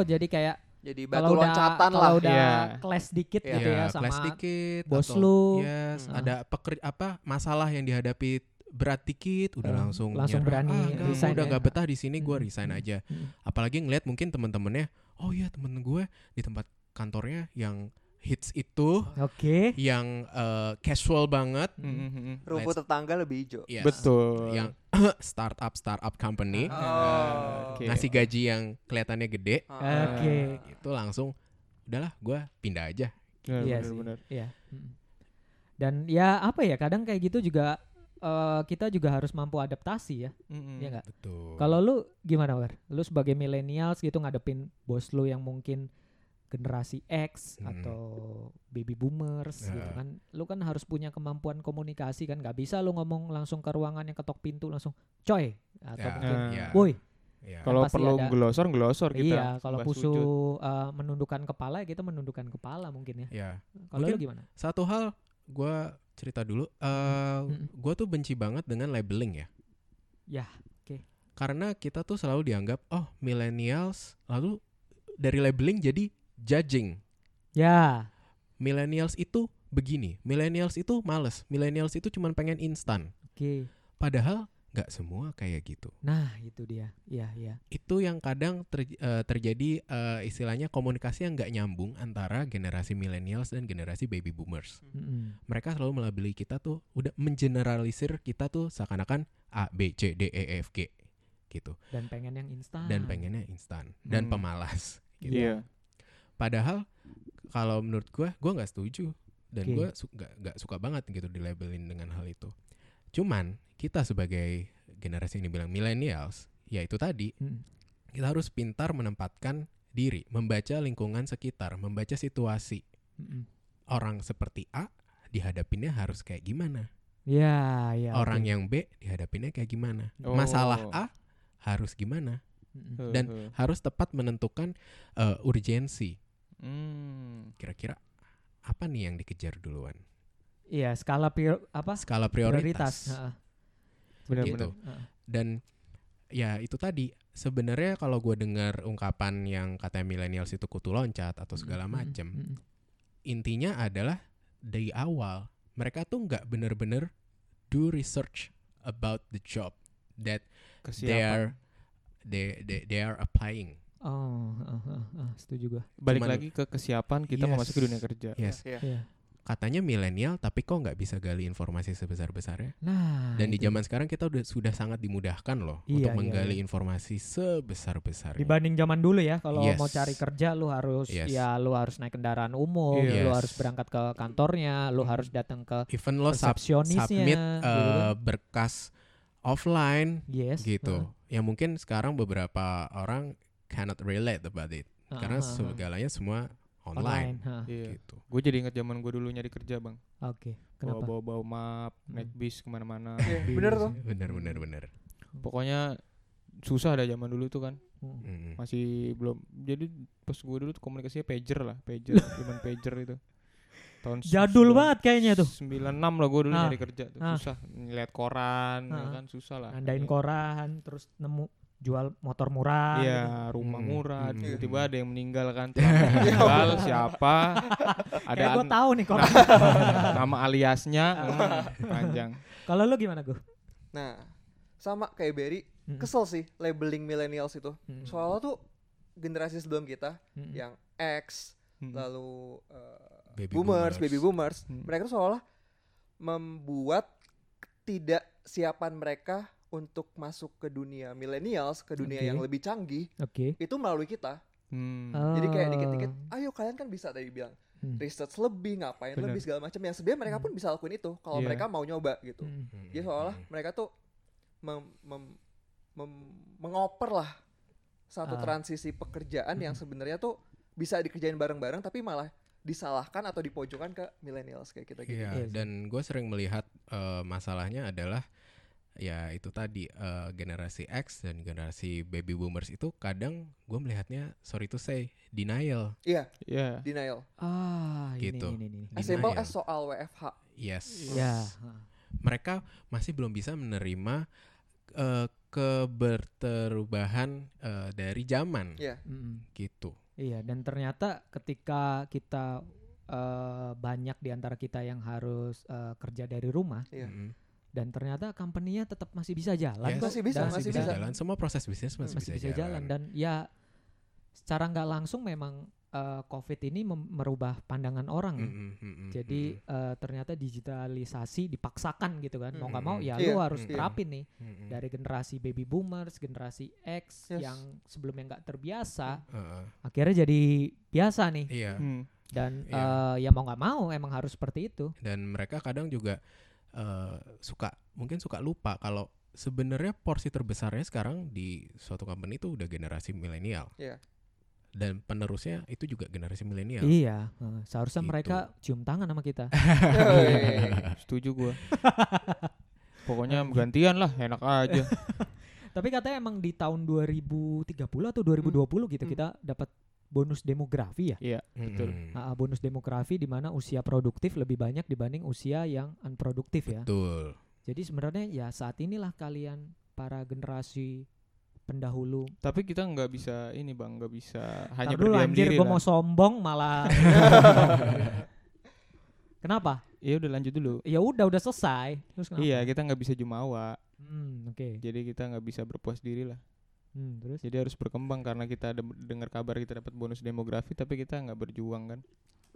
jadi kayak Jadi kalau batu udah loncatan kalau lah. udah Iya. kelas dikit Iya. gitu ya kelas sama dikit bos atau- lu. Yes, Hmm. ada peker apa masalah yang dihadapi berat dikit udah Hmm, langsung langsung nyerah. berani ah, enggak, resign udah ya. nggak betah di sini gue Hmm, resign hmm, aja hmm. apalagi ngeliat mungkin temen-temennya oh iya temen gue di tempat kantornya yang hits itu Oke. yang eh, casual banget Mm, mm, mm. Rumput tetangga lebih hijau. Yes. Betul. yang startup startup company Oh. Oke. ngasih gaji yang kelihatannya gede Ah. Oke. itu langsung udahlah gue pindah aja Benar, Iya benar, sih. benar. Iya. Mm. Dan ya apa ya kadang kayak gitu juga eh, kita juga harus mampu adaptasi ya. Mm, mm. Iya nggak? betul Kalau lu gimana, Wer? Lu sebagai millennials gitu ngadepin bos lu yang mungkin generasi X Hmm. atau baby boomers gitu Ya. kan. Lu kan harus punya kemampuan komunikasi kan. nggak bisa lu ngomong langsung ke ruangan yang ketok pintu langsung, "Coy." Atau Ya, mungkin, ya, "Woi." ya. Kalau pasti perlu ada- glosor, glosor kita. Iya, kalau pusu eh, menundukkan kepala ya kita menundukkan kepala mungkin ya. ya Kalau lu gimana? satu hal gue cerita dulu eh Mm-mm. gue tuh benci banget dengan labeling ya Ya, oke. karena kita tuh selalu dianggap oh millennials lalu dari labeling jadi judging Ya, millennials itu begini millennials itu males millennials itu cuman pengen instan oke. padahal nggak semua kayak gitu Nah, itu dia. Iya, iya. itu yang kadang ter- eh, terjadi eh, istilahnya komunikasi yang nggak nyambung antara generasi millennials dan generasi baby boomers Mm-mm. mereka selalu melabeli kita tuh udah mengeneralisir kita tuh seakan-akan A B C D E F G gitu Dan pengen yang instan. dan pengennya instan dan Hmm. pemalas gitu. Iya. padahal kalau menurut gua gua nggak setuju dan Oke. gua su- nggak nggak suka banget gitu dilabelin dengan hal itu cuman kita sebagai generasi yang dibilang millennials ya itu tadi Mm. kita harus pintar menempatkan diri membaca lingkungan sekitar membaca situasi Mm-mm. orang seperti A dihadapinnya harus kayak gimana Ya, ya. orang oke. yang B dihadapinnya kayak gimana. Oh. Masalah A harus gimana? Mm-mm. dan Heeh. Harus tepat menentukan eh, urgensi. Hmm. Kira-kira apa nih yang dikejar duluan? Iya, skala prior, apa? Skala Prioritas. Benar-benar. Gitu. Heeh. Dan ya itu tadi sebenarnya kalau gue dengar ungkapan yang katanya millennials itu kutu loncat atau segala Mm-mm. macem, Mm-mm. intinya adalah dari awal mereka tuh nggak bener-bener do research about the job that they are Kesiapan. they, they, they are applying. Oh, heeh, heeh, heeh, setuju gua. Balik Cuman- lagi ke kesiapan kita Yes. memasuki dunia kerja. Yes. Iya. Iya. Katanya milenial tapi kok nggak bisa gali informasi sebesar-besarnya? Nah, Dan di itu. zaman sekarang kita udah sudah sangat dimudahkan loh Iya, untuk iya, menggali iya. informasi sebesar-besarnya. dibanding zaman dulu ya, kalau Yes. mau cari kerja lu harus Yes. ya lu harus naik kendaraan umum, Yes. lu harus berangkat ke kantornya, lu harus datang ke Even lo sub- submit kan. berkas offline Yes. gitu. Ya mungkin sekarang beberapa orang cannot relate about it karena segalanya semua online, Ha, Iya. gitu. Gue jadi inget zaman gue dulu nyari kerja bang. Oke. Kenapa? Bawa bawa map, Hmm. naik bis ke mana-mana. Iya, bener tuh. Bener bener bener. Pokoknya susah ada zaman dulu tuh kan. Hmm. Mm. Masih belum. Jadi pas gue dulu tuh komunikasinya pager lah, pager, zaman pager itu. Tahun Jadul banget kayaknya tuh. 96 lah gue dulu Ah. nyari kerja tuh. Ah. Susah ngeliat koran, ya Ah. kan susah lah. Nandain Iya. koran, terus nemu jual motor murah. Iya, gitu. rumah Mm, murah. mm, Tiba-tiba mm. ada yang meninggal kan. Tinggal siapa? Ada gue tahu nih koran. nama aliasnya mm, panjang. Kalau lu gimana gue? Nah, sama kayak Berry, Mm. kesel sih labeling millennials itu. Mm. Soalnya tuh generasi sebelum kita Mm. yang X, Mm. lalu uh, Baby boomers, boomers. baby boomers, Hmm. mereka tuh seolah membuat tidak siapan mereka untuk masuk ke dunia millennials, ke dunia Oke. yang lebih canggih, Oke. itu melalui kita. Hmm. Jadi kayak Oh. dikit-dikit, ayo kalian kan bisa tadi bilang Hmm. research lebih, ngapain Bener. lebih segala macam. Yang sebenarnya mereka pun bisa lakuin itu kalau Iya. mereka mau nyoba gitu. Hmm. Mm, Jadi seolah mm. mereka tuh mem- mem- mem- mengoper lah satu Ah. transisi pekerjaan yang sebenarnya tuh bisa dikerjain bareng-bareng tapi malah disalahkan atau dipojokkan ke millennials kayak kita gitu. Iya, Iya dan gue sering melihat eh, masalahnya adalah ya itu tadi eh, generasi X dan generasi baby boomers itu kadang gue melihatnya sorry to say denial. Iya, Iya. denial. Ah, ini Gitu. ini ini. As simple as soal WFH. Yes. Ya. Mereka masih belum bisa menerima eh, keberterubahan eh, dari zaman Iya. Mm-mm. gitu. Iya, dan ternyata ketika kita eh, banyak di antara kita yang harus eh, kerja dari rumah Iya. Mm-mm. Dan ternyata company-nya tetap masih bisa jalan Yes. kok. Masih bisa, Dan masih bisa bisa. jalan. Semua proses bisnis masih, masih bisa, jalan. dan ya secara nggak langsung memang eh, COVID ini merubah pandangan orang ya. Mm-mm, mm-mm, Jadi eh, ternyata digitalisasi dipaksakan gitu kan. Mau nggak mau ya Iya, lu harus iya. terapin nih mm-mm. dari generasi baby boomers, generasi X Yes. yang sebelumnya nggak terbiasa, Heeh. akhirnya jadi biasa nih. Iya. Hmm. Dan Iya. eh, ya mau nggak mau emang harus seperti itu. dan mereka kadang juga eh, suka mungkin suka lupa kalau sebenarnya porsi terbesarnya sekarang di suatu company itu udah generasi milenial Iya. dan penerusnya itu juga generasi milenial Iya, eh, seharusnya Gitu. mereka cium tangan sama kita. Setuju gua. Pokoknya gantian lah, enak aja. Tapi katanya emang di tahun 2030 atau 2020 gitu Hmm. kita dapat bonus demografi ya. Iya, betul. Mm-mm. Ah, bonus demografi di mana usia produktif lebih banyak dibanding usia yang unproduktif ya. betul Jadi sebenarnya ya saat inilah kalian para generasi pendahulu. Tapi kita nggak bisa ini bang, nggak bisa hanya Ntar dulu berdiam anjir diri gue lah. mau sombong malah. Kenapa? Ya udah lanjut dulu. Ya udah udah selesai. Terus kenapa? Iya, kita nggak bisa jumawa. Hmm, oke. Jadi kita nggak bisa berpuas diri lah. Hmm, terus Jadi harus berkembang karena kita ada dengar kabar kita dapat bonus demografi, tapi kita nggak berjuang kan.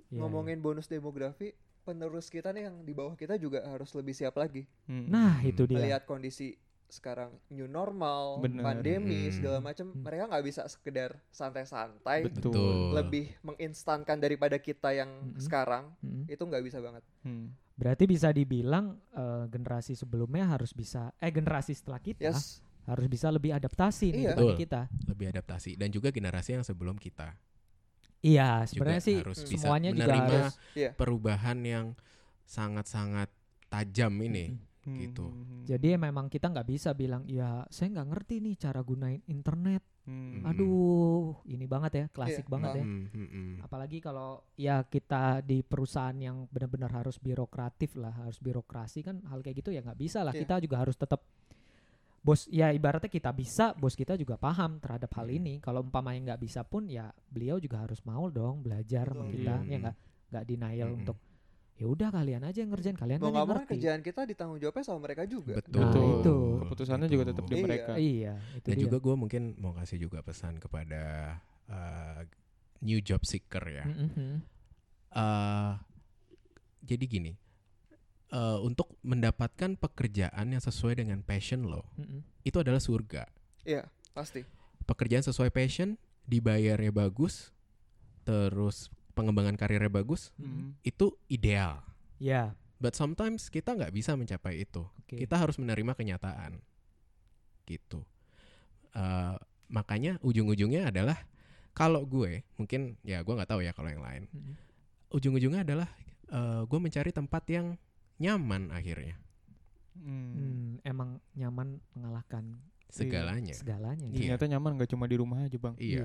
Iya, Ngomongin bonus demografi, penerus kita nih yang di bawah kita juga harus lebih siap lagi. Hmm. iya. Nah, itu dia. Melihat kondisi sekarang new normal, Bener. pandemi Hmm. segala macam, Hmm. mereka nggak bisa sekedar santai-santai, Betul. lebih menginstankan daripada kita yang Mm-mm. sekarang. Hmm. Itu nggak bisa banget. Hmm. Berarti bisa dibilang eh, generasi sebelumnya harus bisa eh generasi setelah kita Yes. Harus bisa lebih adaptasi nih Iya. Betul. kita. lebih adaptasi dan juga generasi yang sebelum kita Iya, juga sebenarnya sih harus Hmm. bisa semuanya juga menerima harus Iya. perubahan yang sangat-sangat tajam ini Mm-mm. Hmm. Gitu. Hmm. Jadi memang kita nggak bisa bilang ya saya nggak ngerti nih cara gunain internet. Hmm. Mm. Aduh, ini banget ya, klasik Iya, banget ya. Mm, mm, mm. Apalagi kalau ya kita di perusahaan yang benar-benar harus birokratif lah, harus birokrasi kan hal kayak gitu ya nggak bisa lah. Iya. Kita juga harus tetap bos ya ibaratnya kita bisa, bos kita juga paham terhadap hal Hmm. ini. Kalau umpamanya nggak bisa pun ya beliau juga harus mau dong belajar sama Betul. kita, Hmm. ya nggak nggak denial Hmm. untuk ya udah kalian aja yang ngerjain kalian Mau kan nggak yang mau kan ngerti. kerjaan kita ditanggung jawabnya sama mereka juga. betul Nah, itu. Keputusannya juga tetap di Iya. mereka. Iya, itu dan dia. juga gue mungkin mau kasih juga pesan kepada uh, new job seeker ya Mm-mm. Eh, jadi gini eh, untuk mendapatkan pekerjaan yang sesuai dengan passion lo Mm-mm. itu adalah surga Iya, pasti. pekerjaan sesuai passion dibayarnya bagus terus pengembangan karirnya bagus Hmm. itu ideal Ya, but sometimes kita nggak bisa mencapai itu oke. kita harus menerima kenyataan gitu Eh, makanya ujung-ujungnya adalah kalau gue mungkin ya gue nggak tahu ya kalau yang lain Mm-mm. ujung-ujungnya adalah eh, gue mencari tempat yang nyaman akhirnya Hmm. Hmm, emang nyaman mengalahkan segalanya segalanya. gitu. Iya. Ternyata nyaman gak cuma di rumah aja bang. iya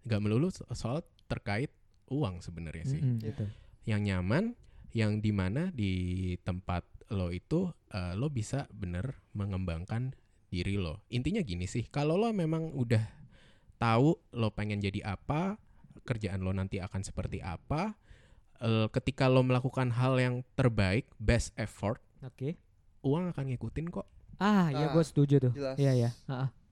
nggak melulu so- soal terkait uang sebenarnya sih Mm-mm, Iya. betul. yang nyaman yang di mana di tempat lo itu eh, lo bisa bener mengembangkan diri lo intinya gini sih kalau lo memang udah tahu lo pengen jadi apa kerjaan lo nanti akan seperti apa eh, ketika lo melakukan hal yang terbaik best effort Oke. uang akan ngikutin kok Ah, iya Ah, gue setuju tuh. jelas. Iya ya.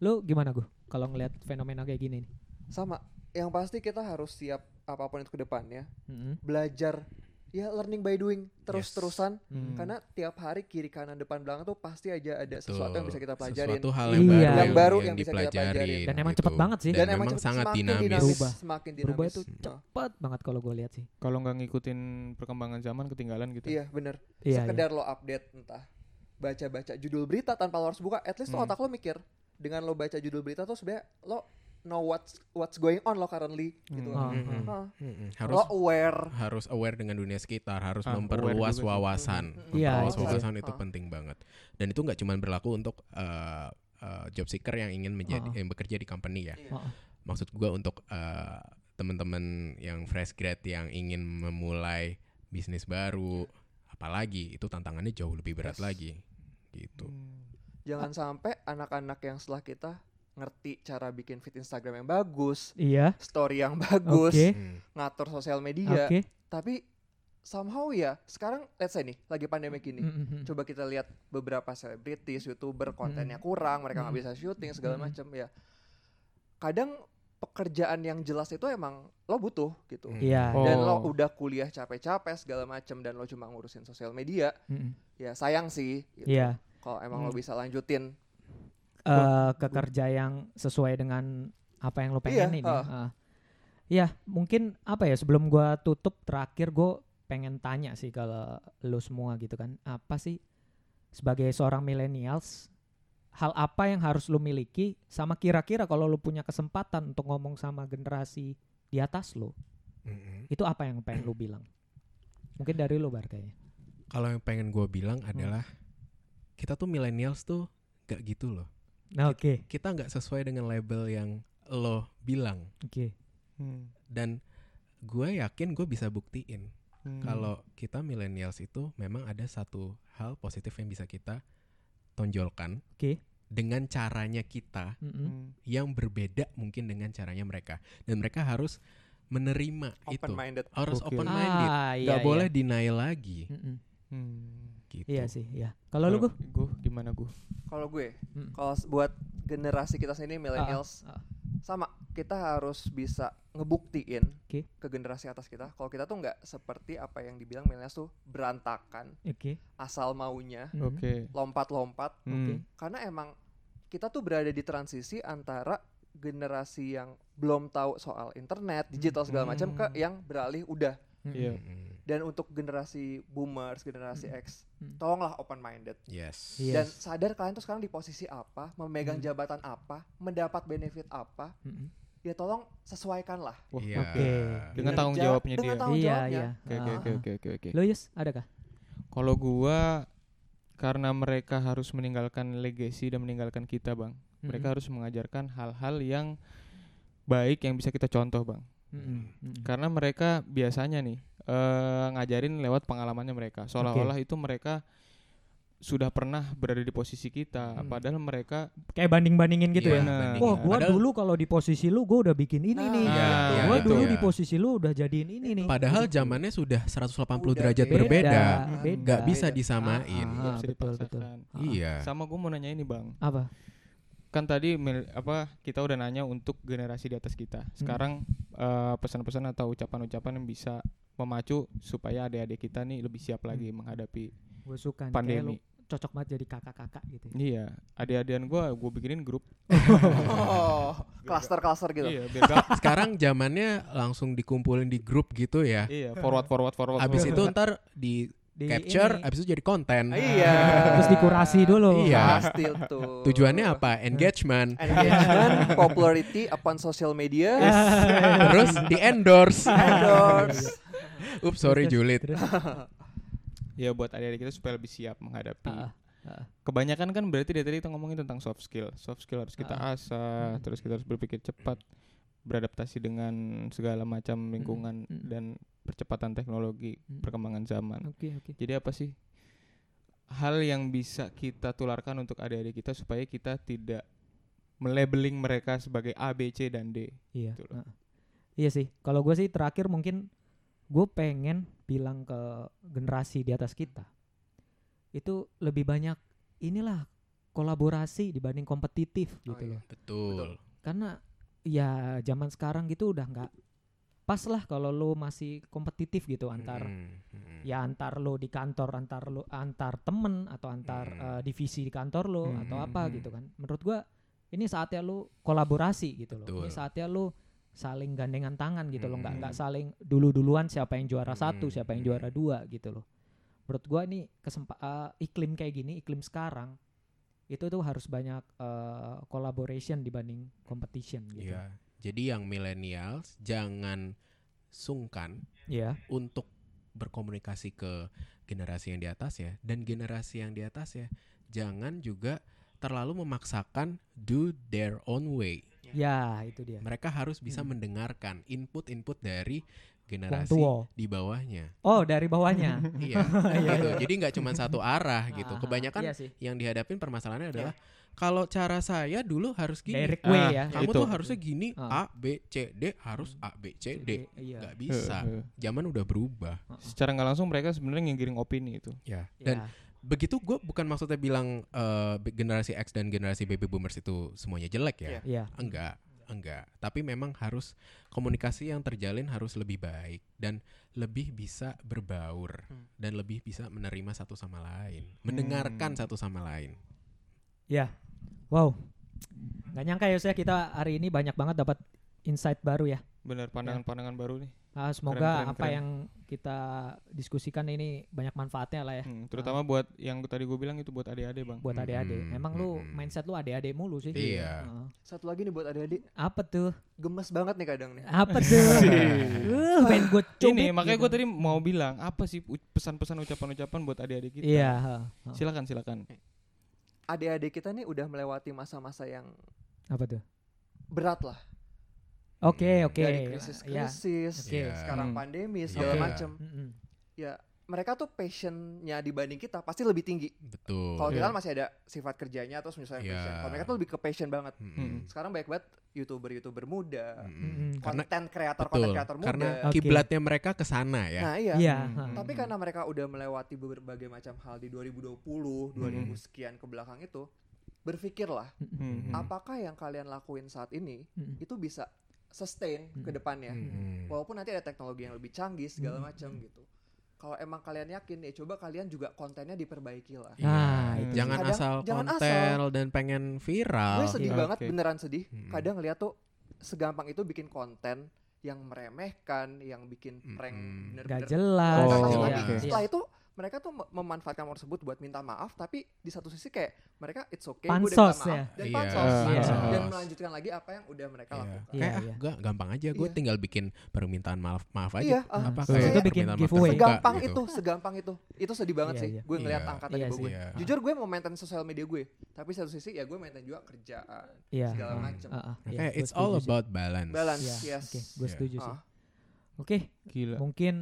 Lu gimana gue kalau ngelihat fenomena kayak gini nih? Sama. Yang pasti kita harus siap apa pun itu ke depannya. Mm-mm. Belajar ya learning by doing terus-terusan Hmm. karena tiap hari kiri kanan depan belakang tuh pasti aja ada sesuatu yang bisa kita pelajarin. sesuatu hal yang Iya. baru Yang baru yang yang bisa kita pelajarin. Dan emang gitu. cepet banget sih. dan, emang memang cepet- sangat semakin dinamis, Berubah. Semakin dinamis. Berubah itu Nah, cepet banget kalau gue lihat sih. Kalau nggak ngikutin perkembangan zaman ketinggalan gitu. Iya, bener. Iya. Sekedar lo update entah baca-baca judul berita tanpa lo harus buka, at least Hmm. otak lo mikir dengan lo baca judul berita tuh sebenarnya lo know what's what's going on lo currently gitu. Ah, Mm-mm. Hah. Mm-mm. Lo harus aware. harus aware dengan dunia sekitar, harus Ah, aware memperluas wawasan. Iya, Memperluas sih. wawasan itu Ah. penting banget. Dan itu nggak cuma berlaku untuk uh, uh, job seeker yang ingin menjadi Ah. yang bekerja di company ya. Oh. Maksud gua untuk uh, teman-teman yang fresh grad yang ingin memulai bisnis baru, apalagi itu tantangannya jauh lebih berat Yes. lagi. Gitu. Hmm. Jangan sampai anak-anak yang setelah kita ngerti cara bikin feed Instagram yang bagus, Iya. story yang bagus, Oke. Hmm. ngatur sosial media, Oke. tapi somehow ya sekarang let's say nih lagi pandemi gini. Mm-mm. Coba kita lihat beberapa selebritis, youtuber kontennya kurang, mereka nggak Mm. bisa syuting segala Mm. macam ya. Kadang pekerjaan yang jelas itu emang lo butuh gitu. Hmm. Iya. Oh. Dan lo udah kuliah capek-capek segala macam dan lo cuma ngurusin sosial media, Mm-mm. ya sayang sih. Gitu. Iya. Kalau emang lo Hmm. bisa lanjutin, eh ke kerja yang sesuai dengan apa yang lo pengen Iya, ini. ah. Ah. Ya, mungkin apa ya sebelum gua tutup terakhir gue pengen tanya sih kalau lo semua gitu kan. Apa sih sebagai seorang millennials hal apa yang harus lo miliki sama kira-kira kalau lo punya kesempatan untuk ngomong sama generasi di atas lo, Mm-mm. itu apa yang pengen lo bilang? Mungkin dari lo bar kayaknya. Kalau yang pengen gue bilang adalah kita tuh millennials tuh gak gitu loh. Nah, oke. Kita nggak sesuai dengan label yang lo bilang. Oke. Hmm. dan gue yakin gue bisa buktiin Hmm. kalau kita millennials itu memang ada satu hal positif yang bisa kita tonjolkan Oke. dengan caranya kita Mm-mm. Hmm. yang berbeda mungkin dengan caranya mereka dan mereka harus menerima open itu minded. harus open minded Ah, iya, nggak iya. boleh denial lagi Mm-mm. Hmm. Gitu Iya sih, iya. Kalau lu gue? Gue gimana gue? Kalau gue, Mm. kalau buat generasi kita sendiri millennials, Ah, ah. sama kita harus bisa ngebuktiin Oke. ke generasi atas kita kalau kita tuh nggak seperti apa yang dibilang millennials tuh berantakan Oke. asal maunya Mm. Oke. lompat-lompat Hmm. karena emang kita tuh berada di transisi antara generasi yang belum tahu soal internet digital segala macam ke Hmm. yang beralih udah. Iya. Mm-mm. dan untuk generasi boomers generasi X Hmm. tolonglah open minded yes Iya. dan sadar kalian tuh sekarang di posisi apa memegang Hmm. jabatan apa mendapat benefit apa Mm-mm. ya tolong sesuaikanlah Wah, Iya. oke. Dengan tanggung jawabnya dengan dia. tanggung Iya, jawabnya. iya. Oke oke oke oke oke oke. Lo Yus, ada kah? Kalau gua karena mereka harus meninggalkan legacy dan meninggalkan kita, Bang. Mereka Mm-mm. harus mengajarkan hal-hal yang baik yang bisa kita contoh, Bang. Mm-mm. Mm-mm. Karena mereka biasanya nih eh, ngajarin lewat pengalamannya mereka. Seolah-olah itu mereka sudah pernah berada di posisi kita, Hmm. padahal mereka kayak banding-bandingin gitu Iya, ya. bandingin. Wah, gua Padahal- dulu kalau di posisi lu gua udah bikin ini Nah, nih. Iya, iya, gua itu. dulu Iya. di posisi lu udah jadiin ini nih. padahal zamannya sudah 180 Udah derajat beda. berbeda beda. nggak bisa Beda. disamain Ah, bisa betul, betul. Ah, iya Sama gue mau nanya ini, Bang. Apa? Kan tadi mil- apa kita udah nanya untuk generasi di atas kita. Sekarang eh, pesan-pesan atau ucapan-ucapan yang bisa memacu supaya adik-adik kita nih lebih siap lagi menghadapi Gue suka pandemi. cocok banget jadi kakak-kakak gitu. ya. Iya, adik-adikan gua gue bikinin grup. Oh, klaster-klaster gitu. Iya, biar gak, sekarang zamannya langsung dikumpulin di grup gitu ya iya, forward forward forward. Abis forward. itu ntar di di capture ini. abis itu jadi konten. Iya. terus dikurasi dulu. Iya. Pasti tuh. Tujuannya apa? Engagement. Engagement, popularity upon social media, Terus di endorse. endorse. Ups, sorry Julit. Ya buat adik-adik kita supaya lebih siap menghadapi. Ah, ah. Kebanyakan kan berarti dari tadi kita ngomongin tentang soft skill. Soft skill harus kita Ah. asah, Mm. terus kita harus berpikir cepat, beradaptasi dengan segala macam lingkungan Mm. dan percepatan teknologi, Mm. perkembangan zaman. Oke, oke. Jadi apa sih hal yang bisa kita tularkan untuk adik-adik kita supaya kita tidak melabeling mereka sebagai A, B, C dan D. Iya. Gitu loh. heeh. Iya sih. Kalau gue sih terakhir mungkin gue pengen bilang ke generasi di atas kita itu lebih banyak inilah kolaborasi dibanding kompetitif Oh gitu iya. loh. Betul. Karena ya zaman sekarang gitu udah nggak pas lah kalau lo masih kompetitif gitu antar Mm, mm. ya antar lo di kantor antar lo antar temen atau antar Hmm. eh, divisi di kantor lo Hmm, atau hmm, apa hmm. gitu kan menurut gua ini saatnya lo kolaborasi gitu loh ini saatnya lo saling gandengan tangan gitu loh nggak Hmm. nggak saling dulu duluan siapa yang juara satu Hmm, siapa yang hmm. juara dua gitu loh menurut gua ini kesempa eh, iklim kayak gini iklim sekarang itu tuh harus banyak eh, collaboration dibanding competition gitu Iya. Jadi yang millennials jangan sungkan Iya. untuk berkomunikasi ke generasi yang di atas ya dan generasi yang di atas ya jangan juga terlalu memaksakan do their own way. ya itu dia Mereka harus bisa Hmm. mendengarkan input-input dari generasi tua. di bawahnya. oh dari bawahnya iya, Iya, gitu. iya. Jadi nggak cuma satu arah gitu. Ah, ah, Kebanyakan iya sih. yang dihadapin permasalahannya adalah kalau cara saya dulu harus gini. direct way Ah, ya Kamu Itu. tuh harusnya gini Ah. A B C D harus A B C D. Iya. Nggak bisa. Eh, eh. Zaman udah berubah. Secara nggak langsung mereka sebenarnya ngiring opini itu. Ya. Ya. Dan begitu gue bukan maksudnya bilang eh, be- generasi X dan generasi baby boomers itu semuanya jelek ya. Iya. Iya. Enggak, enggak. Tapi memang harus komunikasi yang terjalin harus lebih baik dan lebih bisa berbaur Hmm. dan lebih bisa menerima satu sama lain, mendengarkan Hmm. satu sama lain. Ya. Wow. Gak nyangka ya saya kita hari ini banyak banget dapat insight baru ya. Benar pandangan-pandangan baru nih. Ah, semoga Keren, keren, apa keren. yang kita diskusikan ini banyak manfaatnya lah ya Hmm, terutama buat yang tadi gue bilang itu buat adik-adik bang. buat adik-adik. Hmm, Emang lu hmm. mindset lu adik-adik mulu sih. Iya. Heeh. Satu lagi nih buat adik-adik, Apa tuh? gemes banget nih kadang nih. Apa tuh? uh, pengen gue cubit. Ini makanya gitu. gue tadi mau bilang apa sih pesan-pesan ucapan-ucapan buat adik-adik kita. Iya. heeh, heeh. Silakan silakan. Adik-adik kita nih udah melewati masa-masa yang Apa tuh? berat lah. Oke, Hmm. oke. Dari Iya. krisis-krisis, Oke. Iya. sekarang Hmm. pandemi, Iya. segala Oke. macem. Mm-mm. Ya, mereka tuh passionnya dibanding kita pasti lebih tinggi. Betul. Kalau kita Iya. kan masih ada sifat kerjanya terus misalnya Iya. passion. Kalau mereka tuh lebih ke passion banget. Mm-mm. Sekarang banyak banget youtuber-youtuber muda. Mm-mm. Karena konten kreator, konten kreator muda. Karena Oke. kiblatnya mereka ke sana ya. Nah iya. Iya. Hmm. heeh. Tapi karena mereka udah melewati berbagai macam hal di 2020, 2000 sekian ke belakang itu, berpikirlah Hmm. apakah yang kalian lakuin saat ini Mm-mm. itu bisa sustain ke Hmm. depannya. Mm-mm. Walaupun nanti ada teknologi yang lebih canggih segala Hmm. macam gitu. Kalau emang kalian yakin ya coba kalian juga kontennya diperbaiki lah. Nah, Iya. itu jangan Kadang- asal jangan konten dan pengen viral. Gue sedih Iya, banget oke. beneran sedih. Mm-mm. Kadang lihat tuh segampang itu bikin konten yang meremehkan, yang bikin prank Mm-mm. bener-bener Gak jelas. Oh, iya. setelah itu mereka tuh mem- memanfaatkan momen tersebut buat minta maaf tapi di satu sisi kayak mereka it's okay gue udah Pansos minta maaf ya? dan Iya, pansos, Iya. dan melanjutkan lagi apa yang udah mereka Iya. lakukan. Iya, Kayak ah, iya. gak gampang aja gue Iya. tinggal bikin permintaan maaf maaf aja. Iya, ah, Apa kayak itu bikin giveaway. Segampang gitu. itu, segampang itu. Itu sedih banget Iya, sih. iya. Gue ngeliat Iya. angka tadi Iya gue. Iya. Jujur gue mau maintain sosial media gue, tapi satu sisi ya gue maintain juga kerjaan, Iya. segala Hmm. macem. Ah, ah, Nah, iya, kayak gua it's all about balance. Balance, Iya, yes. Oke, gue Iya. setuju sih. Ah. Oke, Gila. mungkin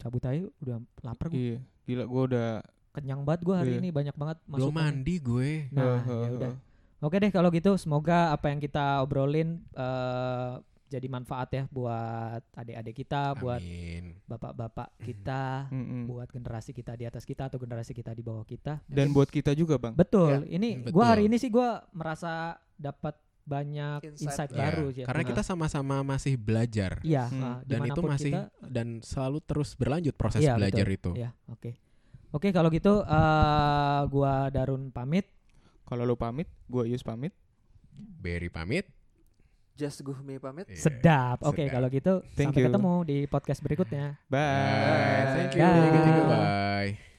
cabut aja udah lapar gue. Iya. Gila gue udah. Kenyang banget gue hari Iya. ini banyak banget Belum masukan. mandi gue. Nah, ya udah. Oke deh kalau gitu semoga apa yang kita obrolin eh, jadi manfaat ya buat adik-adik kita, buat Amin. bapak-bapak kita, Mm-mm. buat generasi kita di atas kita atau generasi kita di bawah kita. Dan buat kita juga bang. Betul. Ini Betul. gua hari ini sih gua merasa dapat banyak Insight insight, Iya, baru ya. Karena kita sama-sama masih belajar. Iya, Hmm. ah, Dan itu masih kita, dan selalu terus berlanjut proses Iya, belajar betul. itu. Iya, oke. Oke, kalau gitu eh gua Darun pamit. Kalau lu pamit, gue Yus pamit. Berry pamit. Just Guhmi pamit. Iya. Sedap. Oke, Sedap. kalau gitu Thank sampai you. ketemu di podcast berikutnya. Bye. Bye. Thank you. Dah. Thank you. Bye.